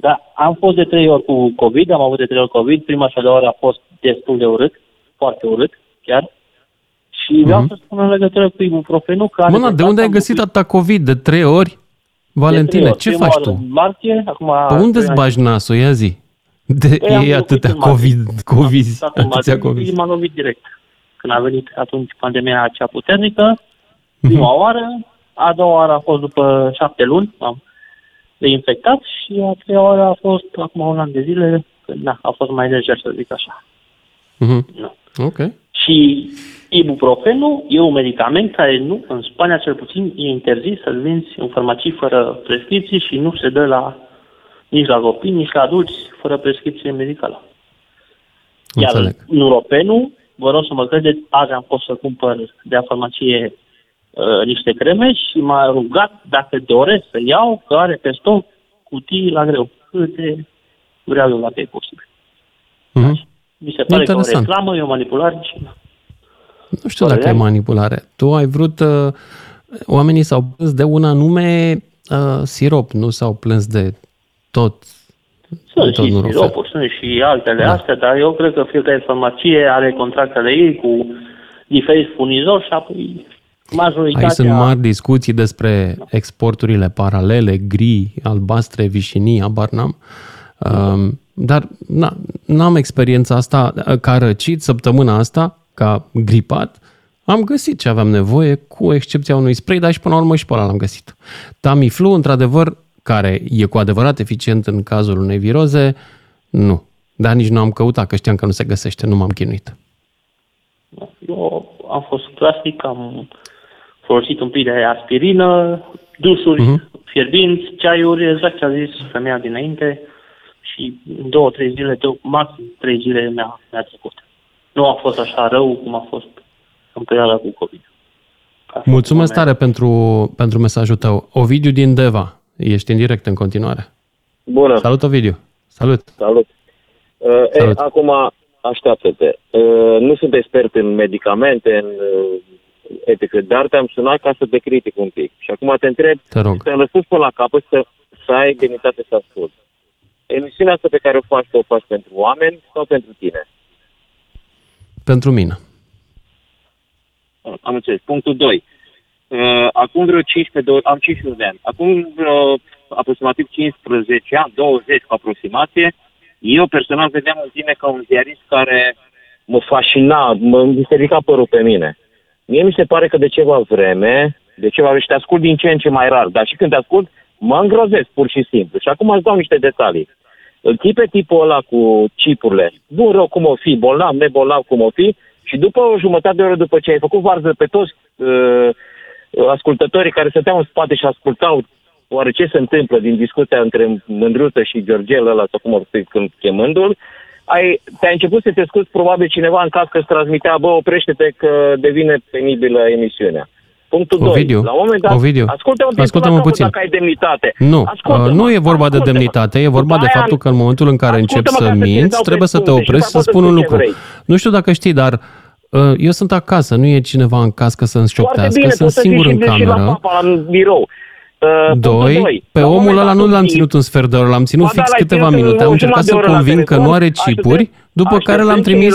Da, am fost de trei ori cu COVID, am avut de trei ori COVID. Prima și a doua ori a fost destul de urât, foarte urât, chiar. Și vreau mm-hmm. să spun în legătură cu ibuprofenul care... Mă, de unde ai găsit atâta COVID de trei ori? Valentine, ce faci tu? Martie, acum... Pe unde îți bagi nasul? Ia zi. De păi e atâtea COVID, COVID, atâția COVID. M-a lovit direct. Când a venit atunci pandemia acea puternică, prima uh-huh. oară, a doua oară a fost după șapte luni, am reinfectat și a treia oară a fost acum un an de zile, când da, a fost mai lejer, să zic așa. Uh-huh. No. Ok. Și Ibuprofenul e un medicament care nu, în Spania cel puțin, e interzis să-l vinzi în farmacii fără prescripție și nu se dă la nici la copii, nici la adulți fără prescripție medicală. Iar Înțeleg. nuropenul, vă rog să mă credeți, azi am fost să cumpăr de la farmacie uh, niște creme și m-a rugat dacă doresc să iau, că are pe stoc cutii la greu. Câte vreau eu dacă e posibil. Mm-hmm. Mi se pare Interesant. că o reclamă, e o manipulare și... Nu știu dacă e manipulare. Tu ai vrut... Uh, oamenii s-au plâns de un anume uh, sirop, nu s-au plâns de tot sunt tot și siropuri, sunt și altele da. astea, dar eu cred că fiecare farmacie are contractele ei cu diferiți furnizori și apoi majoritatea... Aici sunt mari discuții despre da. exporturile paralele, gri, albastre, vișinii, abar n-am. Um, dar na, n-am experiența asta ca răcit săptămâna asta, ca gripat, am găsit ce aveam nevoie, cu excepția unui spray, dar și până la urmă și pe ăla l-am găsit. Tamiflu, într-adevăr, care e cu adevărat eficient în cazul unei viroze, nu. Dar nici nu am căutat, că știam că nu se găsește, nu m-am chinuit. Eu am fost clasic, am folosit un pic de aspirină, dușuri uh-huh. fierbinți, ceaiuri, exact ce a zis femeia dinainte și în două, trei zile, două, maxim trei zile mi-a, mi-a trecut nu a fost așa rău cum a fost în perioada cu COVID. Ca Mulțumesc tare pentru, pentru mesajul tău. Ovidiu din Deva, ești în direct în continuare. Bună. Salut, Ovidiu. Salut. Salut. Uh, Salut. E, acum, așteaptă-te. Uh, nu sunt expert în medicamente, în uh, etică, dar te-am sunat ca să te critic un pic. Și acum te întreb, te rog. te-am lăsat până la capăt să, să ai demnitate să ascult. emisiunea asta pe care o faci, o faci pentru oameni sau pentru tine? Pentru mine. Am înțeles. Punctul 2. Uh, acum vreo 15, am 15 de ani. Acum vreo aproximativ 15 ani, 20 cu aproximație, eu personal vedeam în tine ca un ziarist care mă fascina, mă mi se ridica părul pe mine. Mie mi se pare că de ceva vreme, de ceva vreme, și te ascult din ce în ce mai rar, dar și când te ascult, mă îngrozesc pur și simplu. Și acum îți dau niște detalii. Îl ții pe tipul ăla cu chipurile, bun rău cum o fi, bolnav, nebolnav cum o fi, și după o jumătate de oră după ce ai făcut varză pe toți uh, ascultătorii care stăteau în spate și ascultau oare ce se întâmplă din discuția între Mândruță și Georgel ăla, sau cum o fi când chemându-l, ai, te-a început să te scuzi probabil cineva în caz că îți transmitea, bă, oprește-te că devine penibilă emisiunea. Punctul Ovidiu, 2. La un moment dat, Ovidiu, ascultă-mă, ascultă-mă puțin. dacă ai demnitate. Nu, uh, nu e vorba de demnitate, e vorba de faptul că în momentul în care începi să minți, trebuie să te oprești să spun un lucru. Nu știu dacă știi, dar uh, eu sunt acasă, nu e cineva în cască să-mi șoptească, sunt singur în cameră. Și la papa, la birou. Uh, doi, doi, pe omul ăla nu l-am ținut un sfert de oră, l-am ținut fix câteva minute. Am încercat să conving că nu are cipuri, după care l-am trimis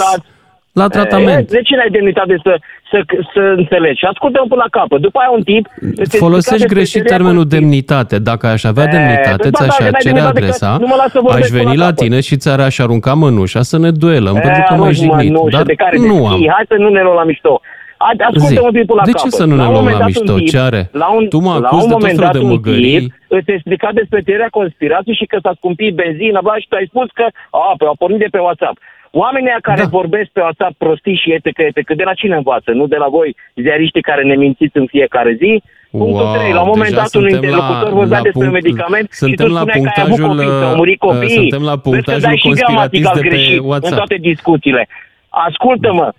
la tratament. De ce n-ai demnitate să, să, să înțelegi? Și ascultă până la capăt. După aia un tip... Folosești greșit termenul demnitate. Dacă aș avea demnitate, ți-aș cere adresa, aș veni la tine și ți-aș arunca mănușa să ne duelăm, pentru că m-ai jignit. Dar nu am. Hai să nu ne luăm la mișto. Ascultă-mă un la De ce să nu ne luăm la mișto? Ce are? La un, tu mă acuzi de tot felul de măgării. Îți explica despre teoria conspirației și că s-a scumpit benzină, bla, și tu ai spus că a, pe a pornit de pe WhatsApp. Oamenii care da. vorbesc pe WhatsApp prostii și ete că ete, că de la cine învață? Nu de la voi, ziariștii care ne mințiți în fiecare zi? Punctul wow, 3. La un moment dat un interlocutor vorbea despre punct, medicament suntem și tu la punctajul, că ai avut copii, au murit uh, copii. Suntem la punctajul conspiratist de pe WhatsApp. În toate discuțiile. Ascultă-mă,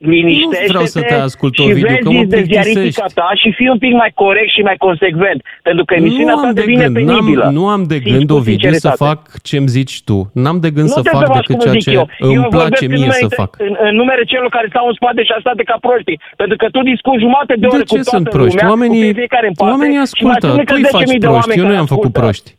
liniștește-te nu vreau să te ascult, și Ovidiu, vezi că mă de ziaristica ta și fii un pic mai corect și mai consecvent. Pentru că emisiunea ta de devine gând, penibilă. N-am, nu am de gând, Ovidiu, să fac ce-mi zici tu. N-am de gând nu să fac decât ceea ce eu. îmi eu place mie numere, să fac. În, în numere celor care stau în spate și state ca proști. Pentru că tu discuți jumate de ore de ce cu toată sunt proști? lumea, oamenii, cu fiecare în parte, oamenii ascultă, tu îi faci proști, eu nu i-am făcut proști.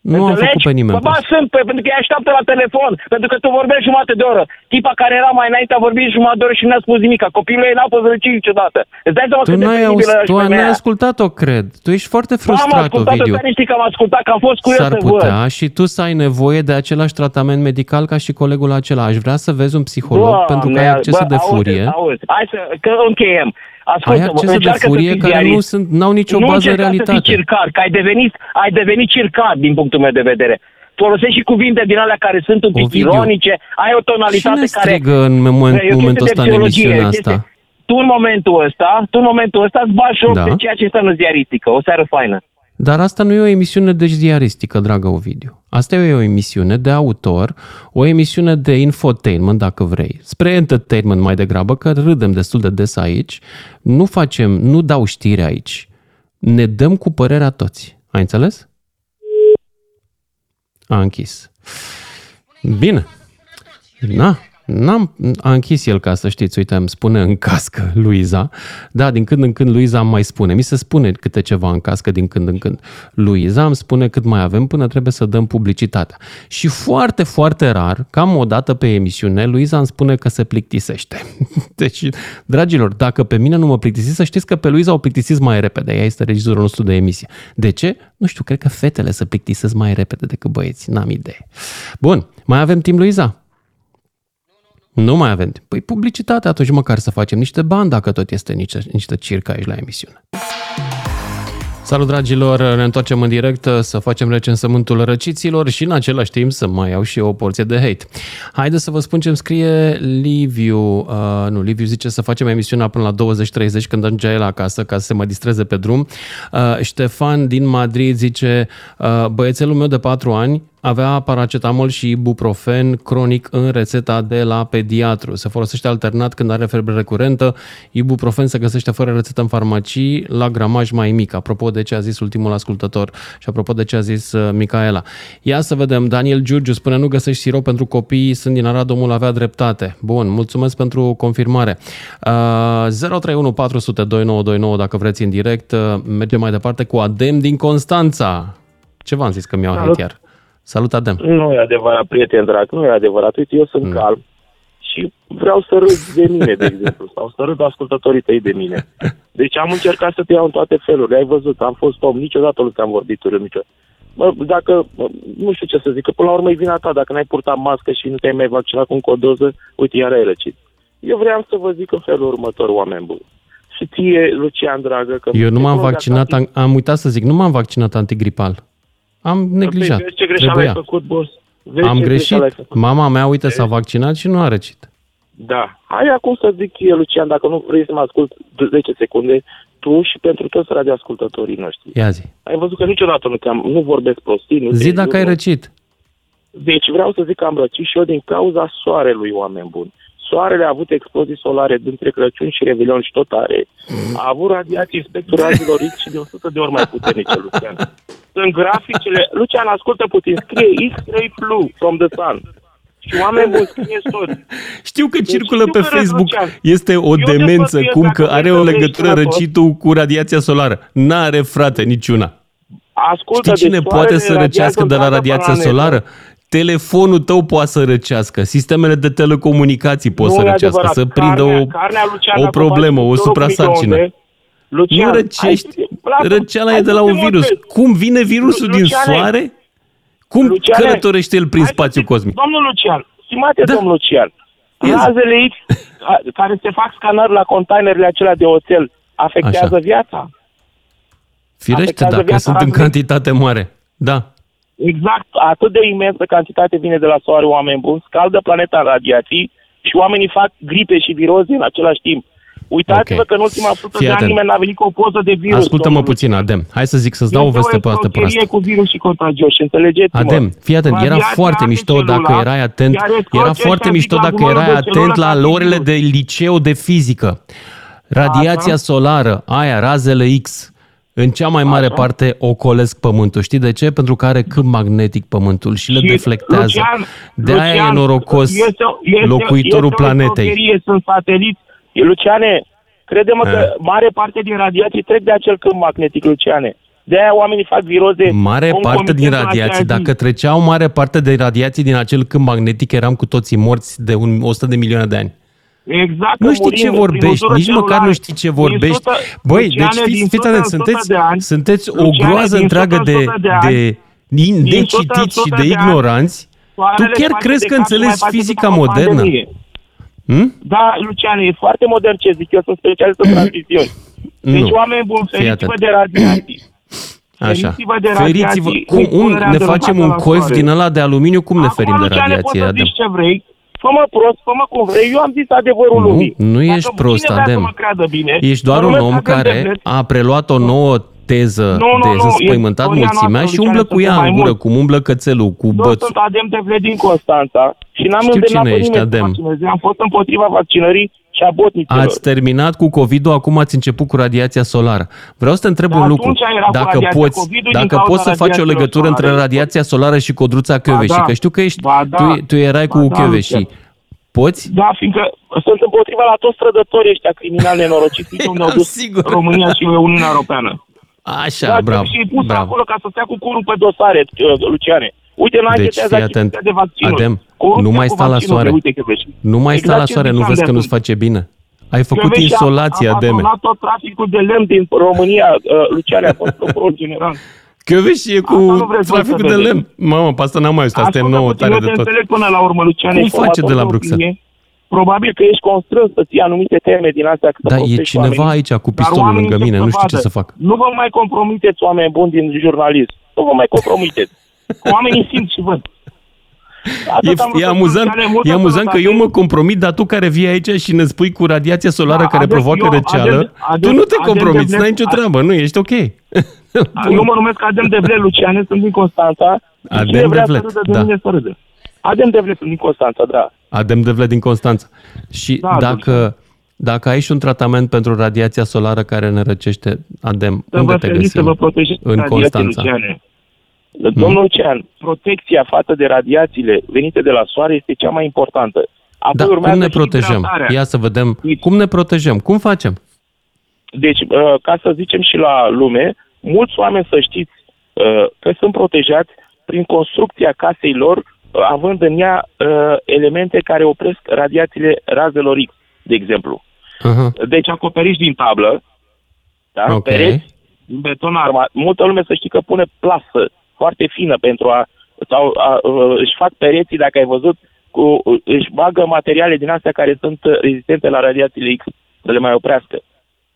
Nu am făcut pe nimeni. Bă, sunt, pe, pentru că îi așteaptă la telefon, pentru că tu vorbești jumătate de oră. Tipa care era mai înainte a vorbit jumătate de oră și nu a spus nimic. Copiii ei n-au fost răciți niciodată. Îți dai seama tu cât n-ai, de auz, tu n-ai ascultat-o, cred. Tu ești foarte frustrat, Am ascultat Ovidiu. Dar știi că am ascultat, că am fost curios S-ar să putea văd. și tu să ai nevoie de același tratament medical ca și colegul acela. Aș vrea să vezi un psiholog Doamne, pentru că ai acces bă, de auzi, furie. Auzi, hai să, că încheiem. Ascultă, ai acces de furie care nu sunt, n-au nicio nu bază în încerca realitate. să fii circar, că ai devenit, ai devenit circar din punctul meu de vedere. Folosești și cuvinte din alea care sunt un pic Ovidiu, ironice, ai o tonalitate Cine care... strigă în moment, E o momentul chestie ăsta de în psihologie, emisiunea este- asta? Tu în momentul ăsta, tu în momentul ăsta îți bagi joc Da. de ceea ce înseamnă ziaristică. O seară faină. Dar asta nu e o emisiune de ziaristică, dragă Ovidiu. Asta e o emisiune de autor, o emisiune de infotainment, dacă vrei. Spre entertainment mai degrabă, că râdem destul de des aici. Nu facem, nu dau știri aici. Ne dăm cu părerea toți. Ai înțeles? A închis. Bine. Na, N-am, a închis el ca să știți, uite, îmi spune în cască Luiza. Da, din când în când Luiza îmi mai spune. Mi se spune câte ceva în cască din când în când. Luiza îmi spune cât mai avem până trebuie să dăm publicitatea. Și foarte, foarte rar, cam o dată pe emisiune, Luiza îmi spune că se plictisește. Deci, dragilor, dacă pe mine nu mă plictisiți, să știți că pe Luiza o plictisiți mai repede. Ea este regizorul nostru de emisie. De ce? Nu știu, cred că fetele se plictisesc mai repede decât băieții. N-am idee. Bun, mai avem timp, Luiza? Nu mai avem. Păi publicitate atunci măcar să facem niște bani dacă tot este niște, niște circa aici la emisiune. Salut dragilor, ne întoarcem în direct să facem recensământul răciților și în același timp să mai iau și eu o porție de hate. Haideți să vă spun ce îmi scrie Liviu. Uh, nu, Liviu zice să facem emisiunea până la 20-30 când ajunge el acasă ca să se mă distreze pe drum. Uh, Ștefan din Madrid zice uh, băiețelul meu de 4 ani avea paracetamol și ibuprofen cronic în rețeta de la pediatru. Se folosește alternat când are febră recurentă. Ibuprofen se găsește fără rețetă în farmacii la gramaj mai mic. Apropo de ce a zis ultimul ascultător și apropo de ce a zis uh, Micaela. Ia să vedem. Daniel Giurgiu spune nu găsești sirop pentru copii, sunt din Arad, omul avea dreptate. Bun, mulțumesc pentru confirmare. Uh, 031 400 2929 dacă vreți în direct. Uh, mergem mai departe cu Adem din Constanța. Ce v-am zis că mi-au hate iar? Salut, Adem! Nu e adevărat, prieten drag, nu e adevărat. Uite, eu sunt mm. calm și vreau să râd de mine, de exemplu, sau să râd ascultătorii tăi de mine. Deci am încercat să te iau în toate felurile. Ai văzut, am fost om, niciodată nu te-am vorbit urât, niciodată. Mă, dacă, nu știu ce să zic, că până la urmă e vina ta, dacă n-ai purtat mască și nu te-ai mai vaccinat cu încă o doză, uite, iar ai răcit. Eu vreau să vă zic în felul următor, oameni buni. Și ție, Lucian, dragă, că... Eu nu m-am vaccinat, am, am uitat să zic, nu m-am vaccinat antigripal. Am păi, neglijat. Vezi ce greșeală ai făcut, boss? Vezi am greșit. Mama mea, uite, s-a vaccinat și nu a răcit. Da. Hai acum să zic eu, Lucian, dacă nu vrei să mă ascult 10 secunde, tu și pentru toți radioascultătorii noștri. Ia zi. Ai văzut că niciodată nu, te-am, nu vorbesc prostii. Nu zi dacă ai răcit. Deci vreau să zic că am răcit și eu din cauza soarelui, oameni buni. Soarele a avut explozii solare dintre Crăciun și Revelion și tot are. A avut radiații spectru razilor X și de 100 de ori mai puternice, Lucian. Sunt graficele... Lucian, ascultă puțin. Scrie X-ray flu from the sun. Și oameni buni scrie Știu că deci circulă pe Facebook. Este o Eu demență, cum că are o legătură răcitul cu radiația solară. N-are, frate, niciuna. Ascultă, Știi cine poate să răcească de la radiația solară? telefonul tău poate să răcească, sistemele de telecomunicații pot nu să răcească, adevărat. să prindă o, o problemă, o suprasarcină. Lucian, nu răcești, răceala e de la un virus. Cum vine virusul Luciane, din soare? Cum Luciane, călătorește el prin spațiu cosmic? Domnul Lucian, stimate da. domnul Lucian, razele X care se fac scanări la containerele acelea de oțel afectează Așa. viața? Firește, afectează dacă viața sunt în cantitate mare. Da. Exact, atât de imensă cantitate vine de la soare, oameni buni, scaldă planeta în radiații și oamenii fac gripe și viroze în același timp. Uitați-vă okay. că în ultima sută de ani nimeni n-a venit cu o poză de virus. Ascultă-mă puțin, Adem. Hai să zic, să-ți dau o veste pe asta proastă. cu virus și contagioși, înțelegeți Adem, fii atent, era foarte mișto dacă erai atent, era foarte mișto dacă erai atent la orele de liceu de fizică. Radiația solară, aia, razele X, în cea mai mare Așa. parte ocolesc Pământul. Știi de ce? Pentru că are câmp magnetic Pământul și le și deflectează. Lucian, de aia Lucian, e norocos este, este, locuitorul este planetei. Este sunt sateliți. Luciane, crede-mă că eh. mare parte din radiații trec de acel câmp magnetic, Luciane. De aia oamenii fac viroze. Mare parte din radiații, dacă treceau mare parte de radiații din acel câmp magnetic, eram cu toții morți de un 100 de milioane de ani. Exact. Nu știi ce vorbești, nici măcar nu știi ce vorbești. Băi, deci fiți, fiți atent, sunteți, ani, sunteți o groază întreagă de, de, de necitiți și de ignoranți. Tu chiar crezi că înțelegi fizica modernă? Hmm? Da, Lucian, e foarte modern ce zic eu, sunt specialist în transmisiuni. Deci, oameni buni, feriți-vă de radiații. Așa. Feriți-vă. Cum, un, ne facem un coif din ăla de aluminiu, cum ne ferim de radiație? Acum, Lucian, ce vrei, fă-mă prost, fă-mă cum vrei, eu am zis adevărul nu, lumii. Nu Dacă ești prost, Adem. Bine, ești doar un om care a preluat o nouă teză nu, nu, de spăimântat mulțimea și umblă cu ea în gură, cum umblă cățelul, cu bățul. Eu sunt Adem Tevle din Constanța și n-am Știu cine ești, Adem. Am fost împotriva vaccinării și a botniților. Ați terminat cu COVID-ul, acum ați început cu radiația solară. Vreau să te întreb un lucru. Dacă poți, dacă poți să faci o legătură solare. între radiația solară și codruța Chioveși, da. că știu că ești, da. tu, tu erai ba cu da, Chioveși. Poți? Da, fiindcă sunt împotriva la toți strădătorii ăștia criminali nenorociți unde au dus Sigur. România și Uniunea Europeană. Așa, da, bravo. Și pus bravo. acolo ca să stea cu curul pe dosare, uh, Luciane. Uite, n-ai deci, fii atent. de vaccinuri. Adem, nu mai sta la soare. Uite că vezi. Nu mai exact sta la soare, nu vezi că nu-ți face bine. Ai făcut că insolație, Ademe. A tot traficul de lemn din România, uh, Luciane a fost procuror general. Chioveși e cu traficul de lemn. Mamă, pe asta n-am mai auzit, asta e nouă, tare de tot. înțeleg până la urmă, Luciane. Cum face de la Bruxelles? Probabil că ești constrâns să ții anumite teme din astea. Da, e cineva oamenii. aici cu pistolul lângă mine, nu știu ce să fac. Nu vă mai compromiteți, oameni buni din jurnalism. Nu vă mai compromiteți. Oamenii simt și văd. e, e amuzant, e amuzant că eu mă compromit, dar tu care vii aici și ne spui cu radiația solară da, care adem, provoacă eu, răceală, adem, adem, tu nu te compromiți, n-ai nicio treabă, nu, ești ok. eu mă numesc Adem de Ble Luciane, sunt din Constanța. Adem de Vle, da. De să râde. Adem de Vle, sunt din Constanța, da. Adem de Vle din Constanța. Și da, dacă, dacă ai și un tratament pentru radiația solară care ne răcește, Adem, să unde te găsim? Să vă în Constanța. Luciane. Domnul Lucian, protecția față de radiațiile venite de la soare este cea mai importantă. Apoi da, cum ne protejăm? Ia să vedem. Cum ne protejăm? Cum facem? Deci, uh, ca să zicem și la lume, mulți oameni să știți uh, că sunt protejați prin construcția casei lor, uh, având în ea uh, elemente care opresc radiațiile razelor X, de exemplu. Uh-huh. Deci acoperiș din tablă, da? Okay. pereți, beton armat. Multă lume să știi că pune plasă foarte fină pentru a sau a, a, își fac pereții, dacă ai văzut, cu, își bagă materiale din astea care sunt rezistente la radiațiile X, să le mai oprească.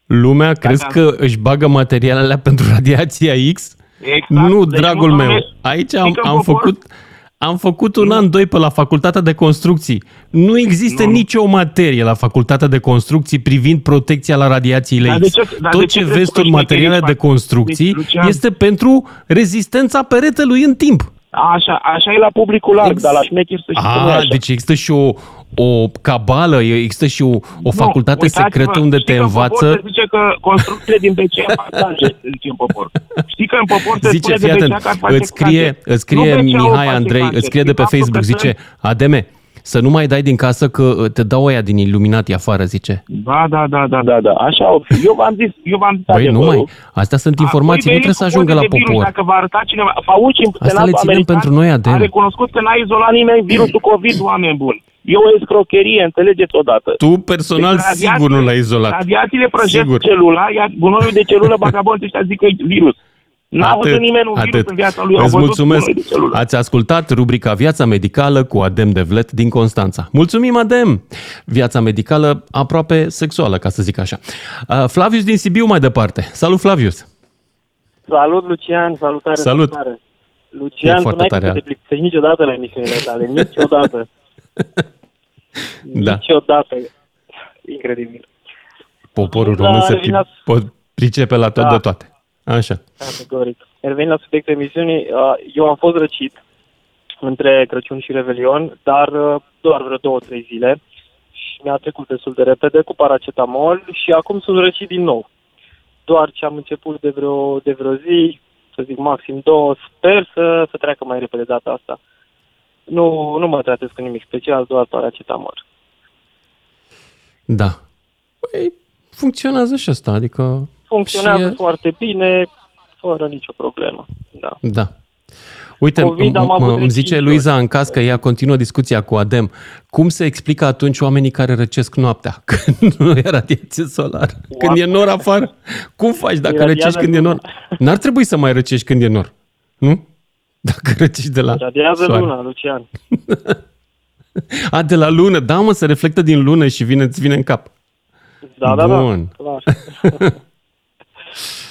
Lumea, crezi că își bagă materialele pentru radiația X? Exact. Nu, deci dragul nu meu. Aici am, am făcut... Am făcut un nu. an, doi pe la facultatea de construcții. Nu există nu. nicio materie la facultatea de construcții privind protecția la radiațiile X. Ce, Tot ce, ce vezi tu în materiale de construcții deci, este pentru rezistența peretelui în timp. Așa, așa e la publicul larg, Ex... dar la șmecher să știi A, așa. deci există și o, o cabală, există și o, o facultate secretă unde te învață... Se zice că construcțiile din BCA fac zice în popor. Știi că în popor se zice, spune de BCA că îți scrie, îți scrie Mihai Andrei, îți scrie de pe Facebook, zice, Ademe, să nu mai dai din casă că uh, te dau aia din iluminati afară, zice. Da, da, da, da, da, da. Așa, eu v-am zis, eu v-am zis Băi, nu mai, astea sunt informații, nu trebuie să ajungă la popor. Virus, dacă va arăta cineva, Fauci, Asta le ținem pentru noi, Adem. A recunoscut că n-a izolat nimeni virusul COVID, oameni buni. E o escrocherie, înțelegeți odată. Tu personal deci, sigur nu l-ai izolat. Radiațiile prăjesc celula, iar gunoiul de celulă, vagabonții ăștia zic că e virus. N-a atât, văzut nimeni un atât. în viața lui. Îți mulțumesc. Ați ascultat rubrica Viața Medicală cu Adem Devlet din Constanța. Mulțumim, Adem! Viața medicală aproape sexuală, ca să zic așa. Uh, Flavius din Sibiu mai departe. Salut, Flavius! Salut, Lucian! Salutare! Salut! Salutare. Lucian, tu n-ai să te plictisești niciodată la emisiunile tale. Niciodată. da. Niciodată. Incredibil. Poporul român se pricepe la tot da. de toate. Așa. Categoric. Revenind la subiectul emisiunii, uh, eu am fost răcit între Crăciun și Revelion, dar uh, doar vreo două, trei zile și mi-a trecut destul de repede cu paracetamol și acum sunt răcit din nou. Doar ce am început de vreo, de vreo zi, să zic maxim două, sper să, să treacă mai repede data asta. Nu, nu mă tratez cu nimic special, doar paracetamol. Da. Păi, funcționează și asta, adică funcționează și... foarte bine, fără nicio problemă. Da. da. Uite, COVID, m- îmi zice Luiza în caz că ea continuă discuția cu Adem. Cum se explică atunci oamenii care răcesc noaptea, când nu e radiație solară, wow. când e nor afară? Cum faci dacă răcești când e nor? N-ar trebui să mai răcești când e nor, nu? Dacă răcești de la Radiază soare. luna, Lucian. A, de la lună, da mă, se reflectă din lună și vine, îți vine în cap. Da, da, Bun. da, clar.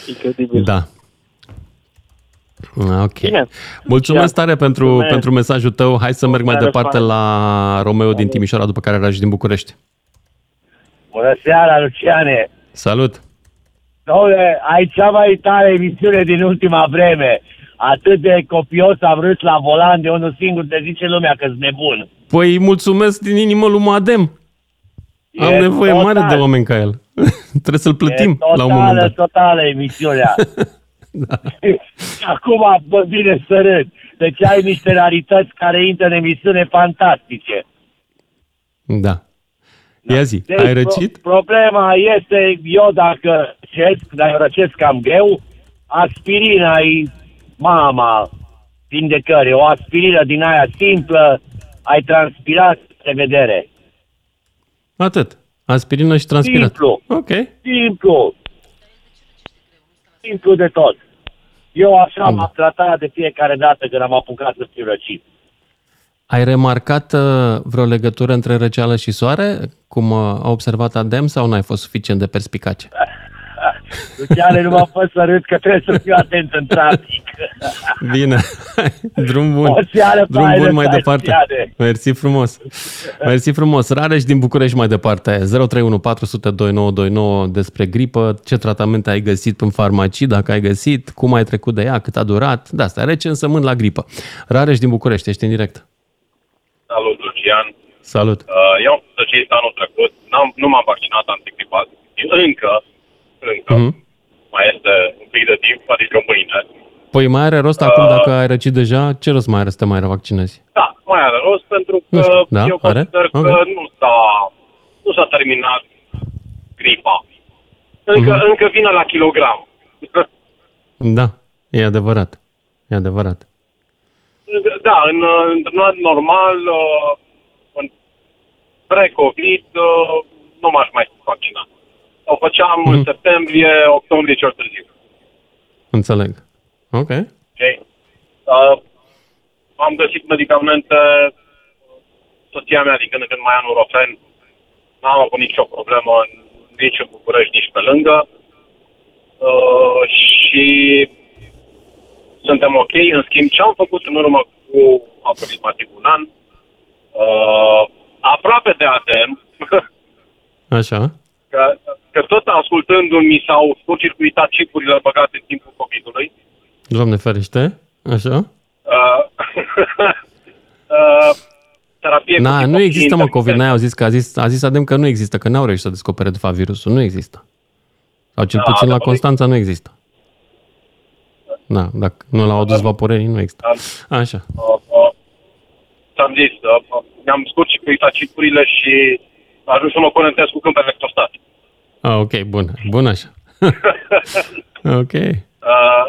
Incredibil. Da. Ok. Bine. Mulțumesc tare pentru, Mulțumesc. pentru mesajul tău. Hai să merg mai departe la Romeo din Timișoara, după care Raj din București. Bună seara, Luciane! Salut! Doamne, ai cea mai tare emisiune din ultima vreme. Atât de copios am râs la volan de unul singur, de zice lumea că-s nebun. Păi mulțumesc din inimă lui Madem. E Am nevoie total. mare de oameni ca el. Trebuie să-l plătim totală, la un moment dat. Totală emisiunea. da. Acum bă, bine să râd. Deci ai niște rarități care intră în emisiune fantastice. Da. da. Ia zi, deci, ai răcit? Pro- problema este, eu dacă răcesc, dar eu răcesc cam greu, aspirina e mama vindecării. O aspirină din aia simplă, ai transpirat, de vedere. Atât. Aspirină și transpirat. Simplu. Ok. Simplu. Simplu de tot. Eu așa mm. m-am tratat de fiecare dată când am apucat să fiu răcit. Ai remarcat uh, vreo legătură între răceală și soare, cum uh, a observat Adem, sau n-ai fost suficient de perspicace? Luciane, nu m-a fost să râd că trebuie să fiu atent în trafic. Bine, drum bun. Drum bun mai departe. Mersi frumos. Mersi frumos. Rareș din București mai departe. 031 400 2929 despre gripă. Ce tratament ai găsit în farmacii, dacă ai găsit, cum ai trecut de ea, cât a durat. Da, asta recensământ la gripă. Rareș din București, ești în direct. Salut, Lucian. Salut. Uh, eu am fost anul trecut. N-am, nu m-am vaccinat antigripat. Încă, încă. Mm-hmm. Mai este un pic de timp, adică mâine. Păi mai are rost uh, acum dacă ai răcit deja? Ce rost mai are să te mai revaccinezi? Da, mai are rost pentru că da? eu consider are? că okay. nu, s-a, nu s-a terminat gripa. Încă, uh-huh. încă vine la kilogram. da, e adevărat. E adevărat. da, în, într-un an normal, uh, în pre-COVID, uh, nu m-aș mai vaccina. O făceam mm-hmm. în Mhm. septembrie, octombrie cel târziu. Înțeleg. Ok. Okay? Uh, am găsit medicamente, soția mea din când în când mai ia Nurofen, n-am avut nicio problemă nici în București, nici pe lângă. Uh, și suntem ok. În schimb, ce am făcut în urmă cu aproximativ un an, uh, aproape de ADM, Așa. că, că tot ascultându-mi s-au scurt-circuitat chipurile băgate în timpul COVID-ului, Doamne ferește. Așa. uh, uh, terapie cu Na, nu hipoxie există, mă, intermitent. COVID. N-ai auzit că a zis, a zis Adem că nu există, că n-au reușit să descopere, de fapt, virusul. Nu există. Sau cel Da, puțin la adevărat. Constanța nu există. Da, dacă nu l-au adus vaporenii, nu există. Așa. uh, uh, ți-am zis, uh, uh, mi-am scurt circuitat chipurile și a ajuns să mă conectez cu câmp electrostat. Ah, ok, bun. Bun așa. ok. Uh,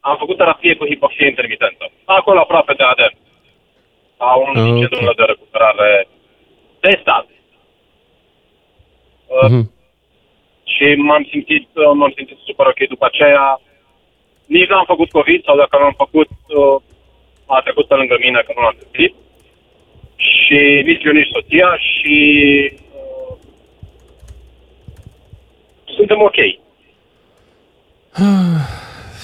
am făcut terapie cu hipoxie intermitentă. Acolo aproape de ADM. La unul din Ok. centrele de recuperare de stat. Uh, Mhm. și m-am simțit, uh, m-am simțit super ok după aceea. Nici n-am făcut COVID sau dacă l-am făcut, uh, a trecut pe lângă mine că nu l-am simțit. Și nici eu, nici soția și uh, suntem ok.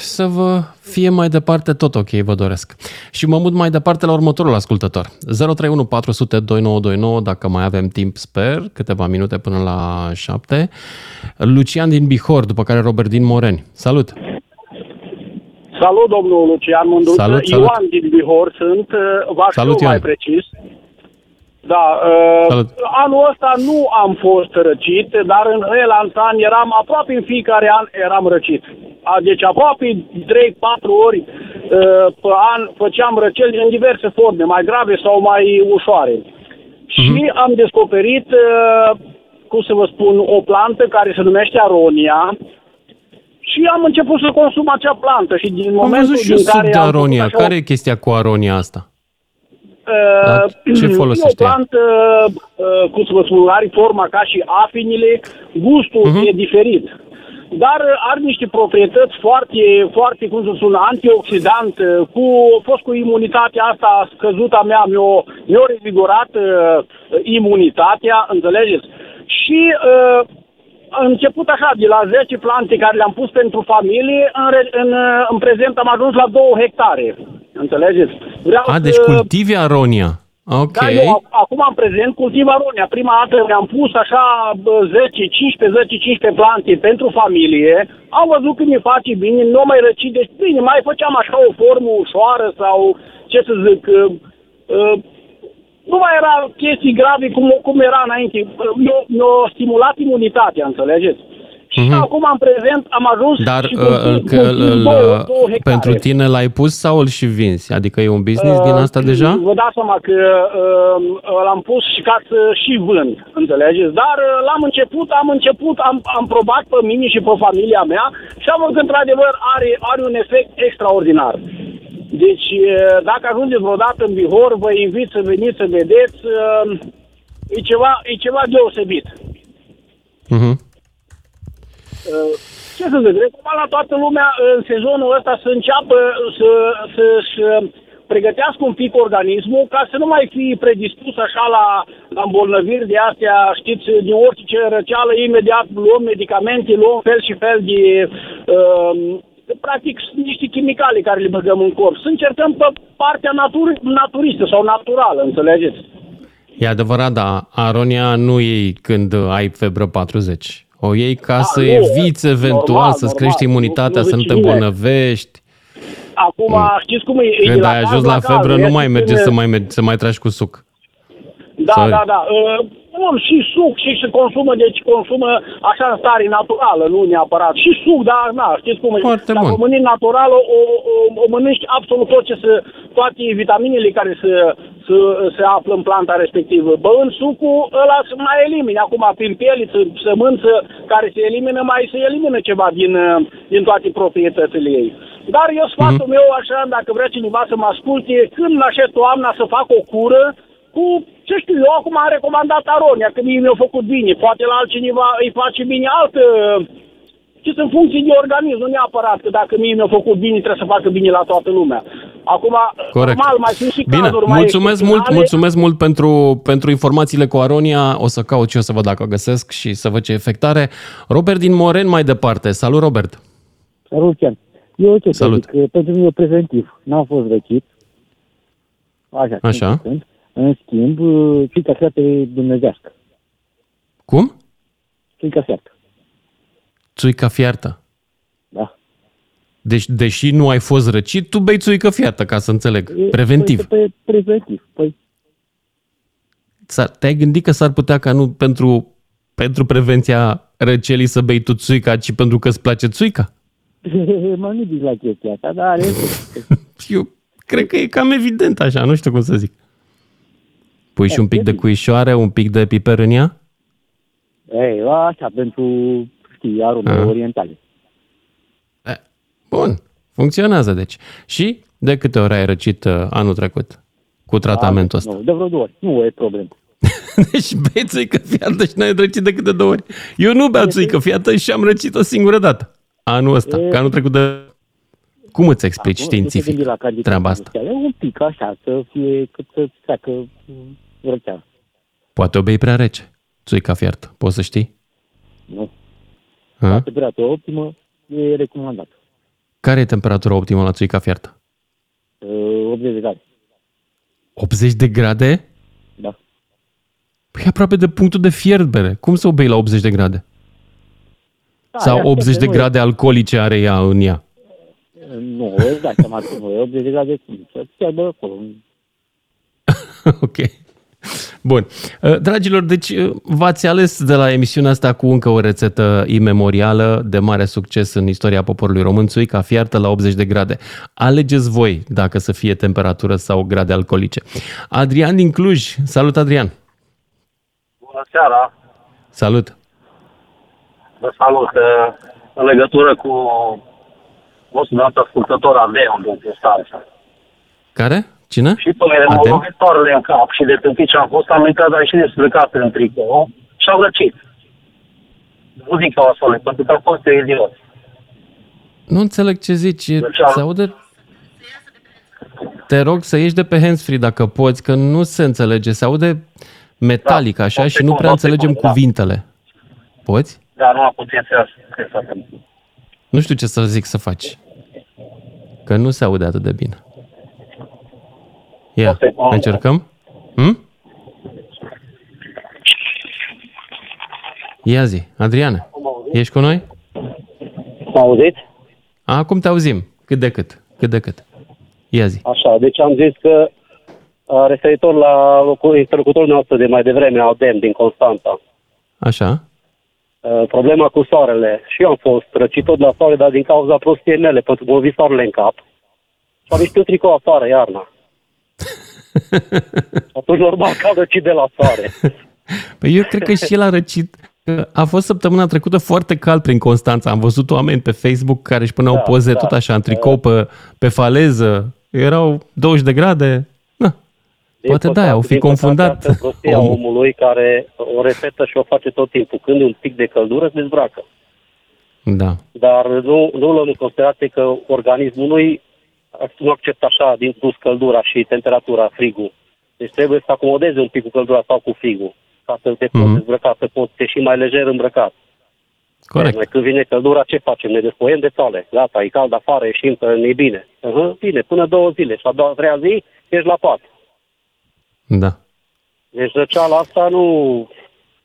Să vă fie mai departe tot ok, vă doresc. Și mă mut mai departe la următorul ascultător. 031 400 2929, dacă mai avem timp, sper, câteva minute până la 7. Lucian din Bihor, după care Robert din Moreni. Salut! Salut, domnul Lucian Mândruță. Salut, salut. Ioan din Bihor sunt, uh, v-aș Salut, fi mai Ioan. precis. Da, uh, Salut. anul ăsta nu am fost răcit, dar în elalți ani eram, aproape în fiecare an eram răcit. A, Deci aproape 3-4 ori uh, pe an făceam răceli în diverse forme, mai grave sau mai ușoare. Și am descoperit, uh, cum să vă spun, o plantă care se numește aronia, și am început să consum acea plantă și din Am momentul văzut și eu din suc care de am făcut aronia. așa Care e chestia cu aronia asta? Uh, ce folosește E ea? o plantă, uh, cum să vă spun, are forma ca și afinile, gustul Mhm. e diferit. Dar uh, are niște proprietăți foarte, foarte, cum să spun, antioxidant, uh, cu, a fost cu imunitatea asta scăzută a mea, mi-a, mi-a revigorat uh, imunitatea, înțelegeți? Și uh, a început așa, de la 10 plante care le-am pus pentru familie, în, re- în, uh, în prezent am ajuns la 2 hectare. Înțelegeți? Vreau A, deci să- cultivi aronia. Ok. da, eu ac- acum am prezent cultiv aronia. Prima dată mi-am pus așa bă, 10, 15, 10, 15 plante pentru familie. Am văzut că mi face bine, nu mai răcit. Deci bine, mai făceam așa o formă ușoară sau ce să zic... Uh, uh, nu mai era chestii grave cum, cum era înainte. Mi-a, mi-a stimulat imunitatea, înțelegeți? Și acum, în prezent, am ajuns Dar și uh, cultiv- că, cultiv îl, două, uh, două hectare. pentru tine l-ai pus sau îl și vinzi? Adică e un business din asta Uh, deja? Vă dați seama că uh, l-am pus și ca să și vând, înțelegeți? Dar uh, l-am început, am început, am, am probat pe mine și pe familia mea și am văzut că într-adevăr are, are un efect extraordinar. Deci, uh, dacă ajungeți vreodată în Bihor, vă invit să veniți să vedeți, uh, e ceva, e ceva deosebit. Mhm. Uh, ce să zic, recomand la toată lumea în sezonul ăsta să înceapă să, să-și uh, pregătească un pic organismul ca să nu mai fie predispus așa la, la îmbolnăviri de astea, știți, din orice răceală, imediat luăm medicamente, luăm fel și fel de, uh, practic, niște chimicale care le băgăm în corp. Să încercăm pe partea natur- naturistă sau naturală, înțelegeți? E adevărat, da. Aronia nu iei când ai febră 40. O iei ca să nu, eviți eventual normal, să-ți normal. crești imunitatea, Nu- să nu nu te zice nimeni. îmbolnăvești. Acum, știți cum e? e de Când la ai caz ajuns la caz, febră, nu e mai când- merge să mai, mergi- să mai tragi cu suc. Da, Sorry. da, da. Uh, bun, și suc, și se consumă, deci consumă așa în stare naturală, nu neapărat. Și suc, da, na, știți cum e. Foarte Dacă bun. mănânci natural, o, o, o mănânci absolut tot ce se, toate vitaminele care se, se, se află în planta respectivă. Băând sucul, ăla se mai elimine. Acum, prin pieliță, sămânță care se elimină, mai se elimină ceva din, uh, din toate proprietățile ei. Dar eu sfatul mm-hmm. meu, așa, dacă vrea cineva să mă asculte, când aștept toamna să fac o cură cu, ce știu eu, acum am recomandat aronia, că mie mi-a făcut bine. Poate la altcineva îi face bine altă ci în funcție de organism, nu neapărat că dacă mie mi-a făcut bine, trebuie să facă bine la toată lumea. Acum, Corect. normal, mai sunt și Bine, cazuri mulțumesc mai mult, mulțumesc mult pentru, pentru informațiile cu Aronia. O să caut și eu să văd dacă găsesc și să văd ce efectare. Robert din Moren mai departe. Salut, Robert! Salut, Cian. Eu ce Salut. să zic, pentru mine preventiv. N-am fost răchit. Așa. Așa. În schimb, fica fiată e dumnezească. Cum? Fica fiată. Țuica fiartă. Da. Deci, deși nu ai fost răcit, tu bei țuică fiartă, ca să înțeleg. E, preventiv. Păi, preventiv. Păi. Te-ai gândit că s-ar putea ca nu pentru, pentru prevenția răcelii să bei tu țuica, ci pentru că îți place țuica? mă nu la chestia asta, dar are... Eu cred că e cam evident așa, nu știu cum să zic. Pui și un pic de cuișoare, un pic de piper în ea? Ei, așa, pentru știi, arume A. orientale. Bun, funcționează deci. Și de câte ori ai răcit uh, anul trecut cu tratamentul ăsta? Nu, de vreo două ori, nu e problemă. deci bei țuică fiată și n-ai răcit de câte două ori. Eu nu beau țuică fiată și am răcit o singură dată. Anul ăsta, e... că anul trecut de... Cum îți explici Acum, științific la treaba asta? Un pic așa, să fie cât să treacă răceala. Poate o bei prea rece, țuica fiartă, poți să știi? Nu. La temperatură optimă e recomandat. Care e temperatura optimă la țuica fiartă? 80 uh, de grade. 80 de grade? Da. Păi aproape de punctul de fierbere. Cum să o bei la 80 de grade? Da, Sau 80 de grade e... alcoolice are ea în ea? Nu, îți dai seama că nu e 80 de grade, să fierbă acolo. ok. Bun. Uh, dragilor, deci uh, v-ați ales de la emisiunea asta cu încă o rețetă imemorială de mare succes în istoria poporului român, ca fiartă la 80 de grade. Alegeți voi dacă să fie temperatură sau grade alcoolice. Adrian din Cluj. Salut, Adrian! Bună seara! Salut! Vă salut! Uh, în legătură cu vostru dat ascultător Adeu din Constanța. Care? Cine? Și pe mine m-au lovit toarele în cap și de tâmpit ce am fost, am intrat dar și desplecat în tricou și am răcit. Muzica o asole, pentru că am fost idiot. Nu înțeleg ce zici. Deci am... Se aude... Te rog să ieși de pe handsfree dacă poți, că nu se înțelege. Se aude metalic da, așa și nu prea înțelegem da. cuvintele. Poți? Da, nu am puțin să Nu știu ce să zic să faci. Că nu se aude atât de bine. Ia, încercăm? Hm? Ia zi, Adriana, ești cu noi? M auzit? Acum te auzim, cât de cât, cât de cât. Ia zi. Așa, deci am zis că referitor la interlocutorul nostru de mai devreme, Audem, din Constanța. Așa. Problema cu soarele. Și eu am fost răcit tot la soare, dar din cauza prostiei mele, pentru că mă soarele în cap. Și am ieșit tricou afară, iarna. Atunci normal că a răcit de la soare. Păi eu cred că și el a răcit. A fost săptămâna trecută foarte cald prin Constanța. Am văzut oameni pe Facebook care își puneau da, poze da, tot așa, în tricou pe, pe faleză. Erau 20 de grade. Na. Din Poate da, au fi confundat. Prostia omul. omului care o repetă și o face tot timpul. Când e un pic de căldură, se dezbracă. Da. Dar nu, nu luăm în considerație că organismul nu nu accept așa din plus căldura și temperatura, frigul. Deci trebuie să acomodezi un pic cu căldura sau cu frigul ca să te poți mm-hmm. dezbrăca, să poți ieși mai lejer îmbrăcat. Corect. Deci, când vine căldura, ce facem? Ne despoiem de sale. Gata, e cald afară, ieșim, că ne bine. Uh-huh, bine, până două zile. Și a doua, treia zi, ești la pat. Da. Deci răceala asta nu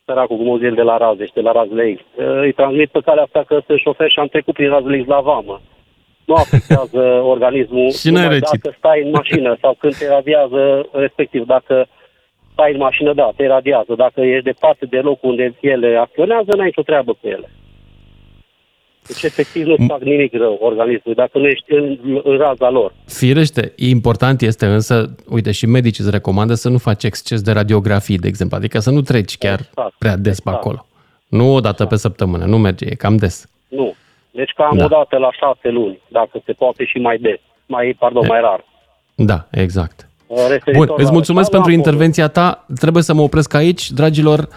săracul cum o de la Razeș, de la Razlex. Îi transmit pe calea asta că sunt șofer și am trecut prin Razlex la vamă nu afectează organismul și numai dacă stai în mașină sau când te radiază, respectiv dacă stai în mașină, da, te radiază. Dacă ești departe de locul unde ele acționează, n-ai nicio treabă cu ele. Deci, efectiv, nu fac nimic rău organismului, dacă nu ești în, în raza lor. Firește, important este însă, uite, și medicii îți recomandă să nu faci exces de radiografii, de exemplu, adică să nu treci chiar exact, prea des exact. pe acolo. Nu o dată exact. pe săptămână, nu merge, e cam des. Nu, Deci cam da. o dată la șase luni, dacă se poate și mai des, mai, pardon, mai rar. Da, exact. Referitor Bun, îți mulțumesc pentru intervenția ta. Trebuie să mă opresc aici. Dragilor,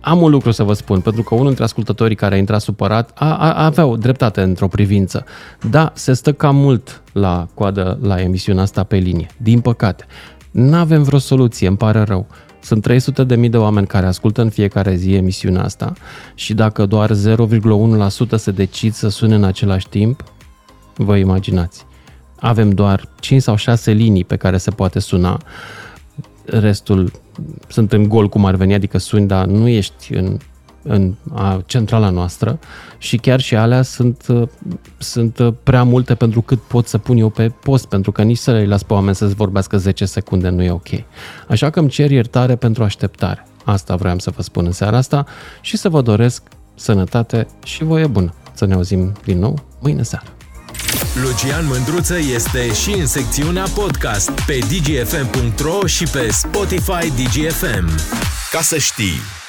am un lucru să vă spun, pentru că unul dintre ascultătorii care a intrat supărat a, a, avea o dreptate într-o privință. Da, se stă cam mult la coadă la emisiunea asta pe linie, din păcate. Nu avem vreo soluție, îmi pare rău. Sunt 300 de mii de oameni care ascultă în fiecare zi emisiunea asta și dacă doar 0,1% se decid să sune în același timp, vă imaginați. Avem doar 5 sau 6 linii pe care se poate suna, restul sunt în gol cum ar veni, adică suni, dar nu ești în, în a, centrala noastră și chiar și alea sunt, sunt prea multe pentru cât pot să pun eu pe post, pentru că nici să le las pe oameni să-ți vorbească 10 secunde nu e ok. Așa că îmi cer iertare pentru așteptare. Asta vreau să vă spun în seara asta și să vă doresc sănătate și voie bună. Să ne auzim din nou mâine seară. Lucian Mândruță este și în secțiunea podcast pe dgfm.ro și pe Spotify DGFM. Ca să știi!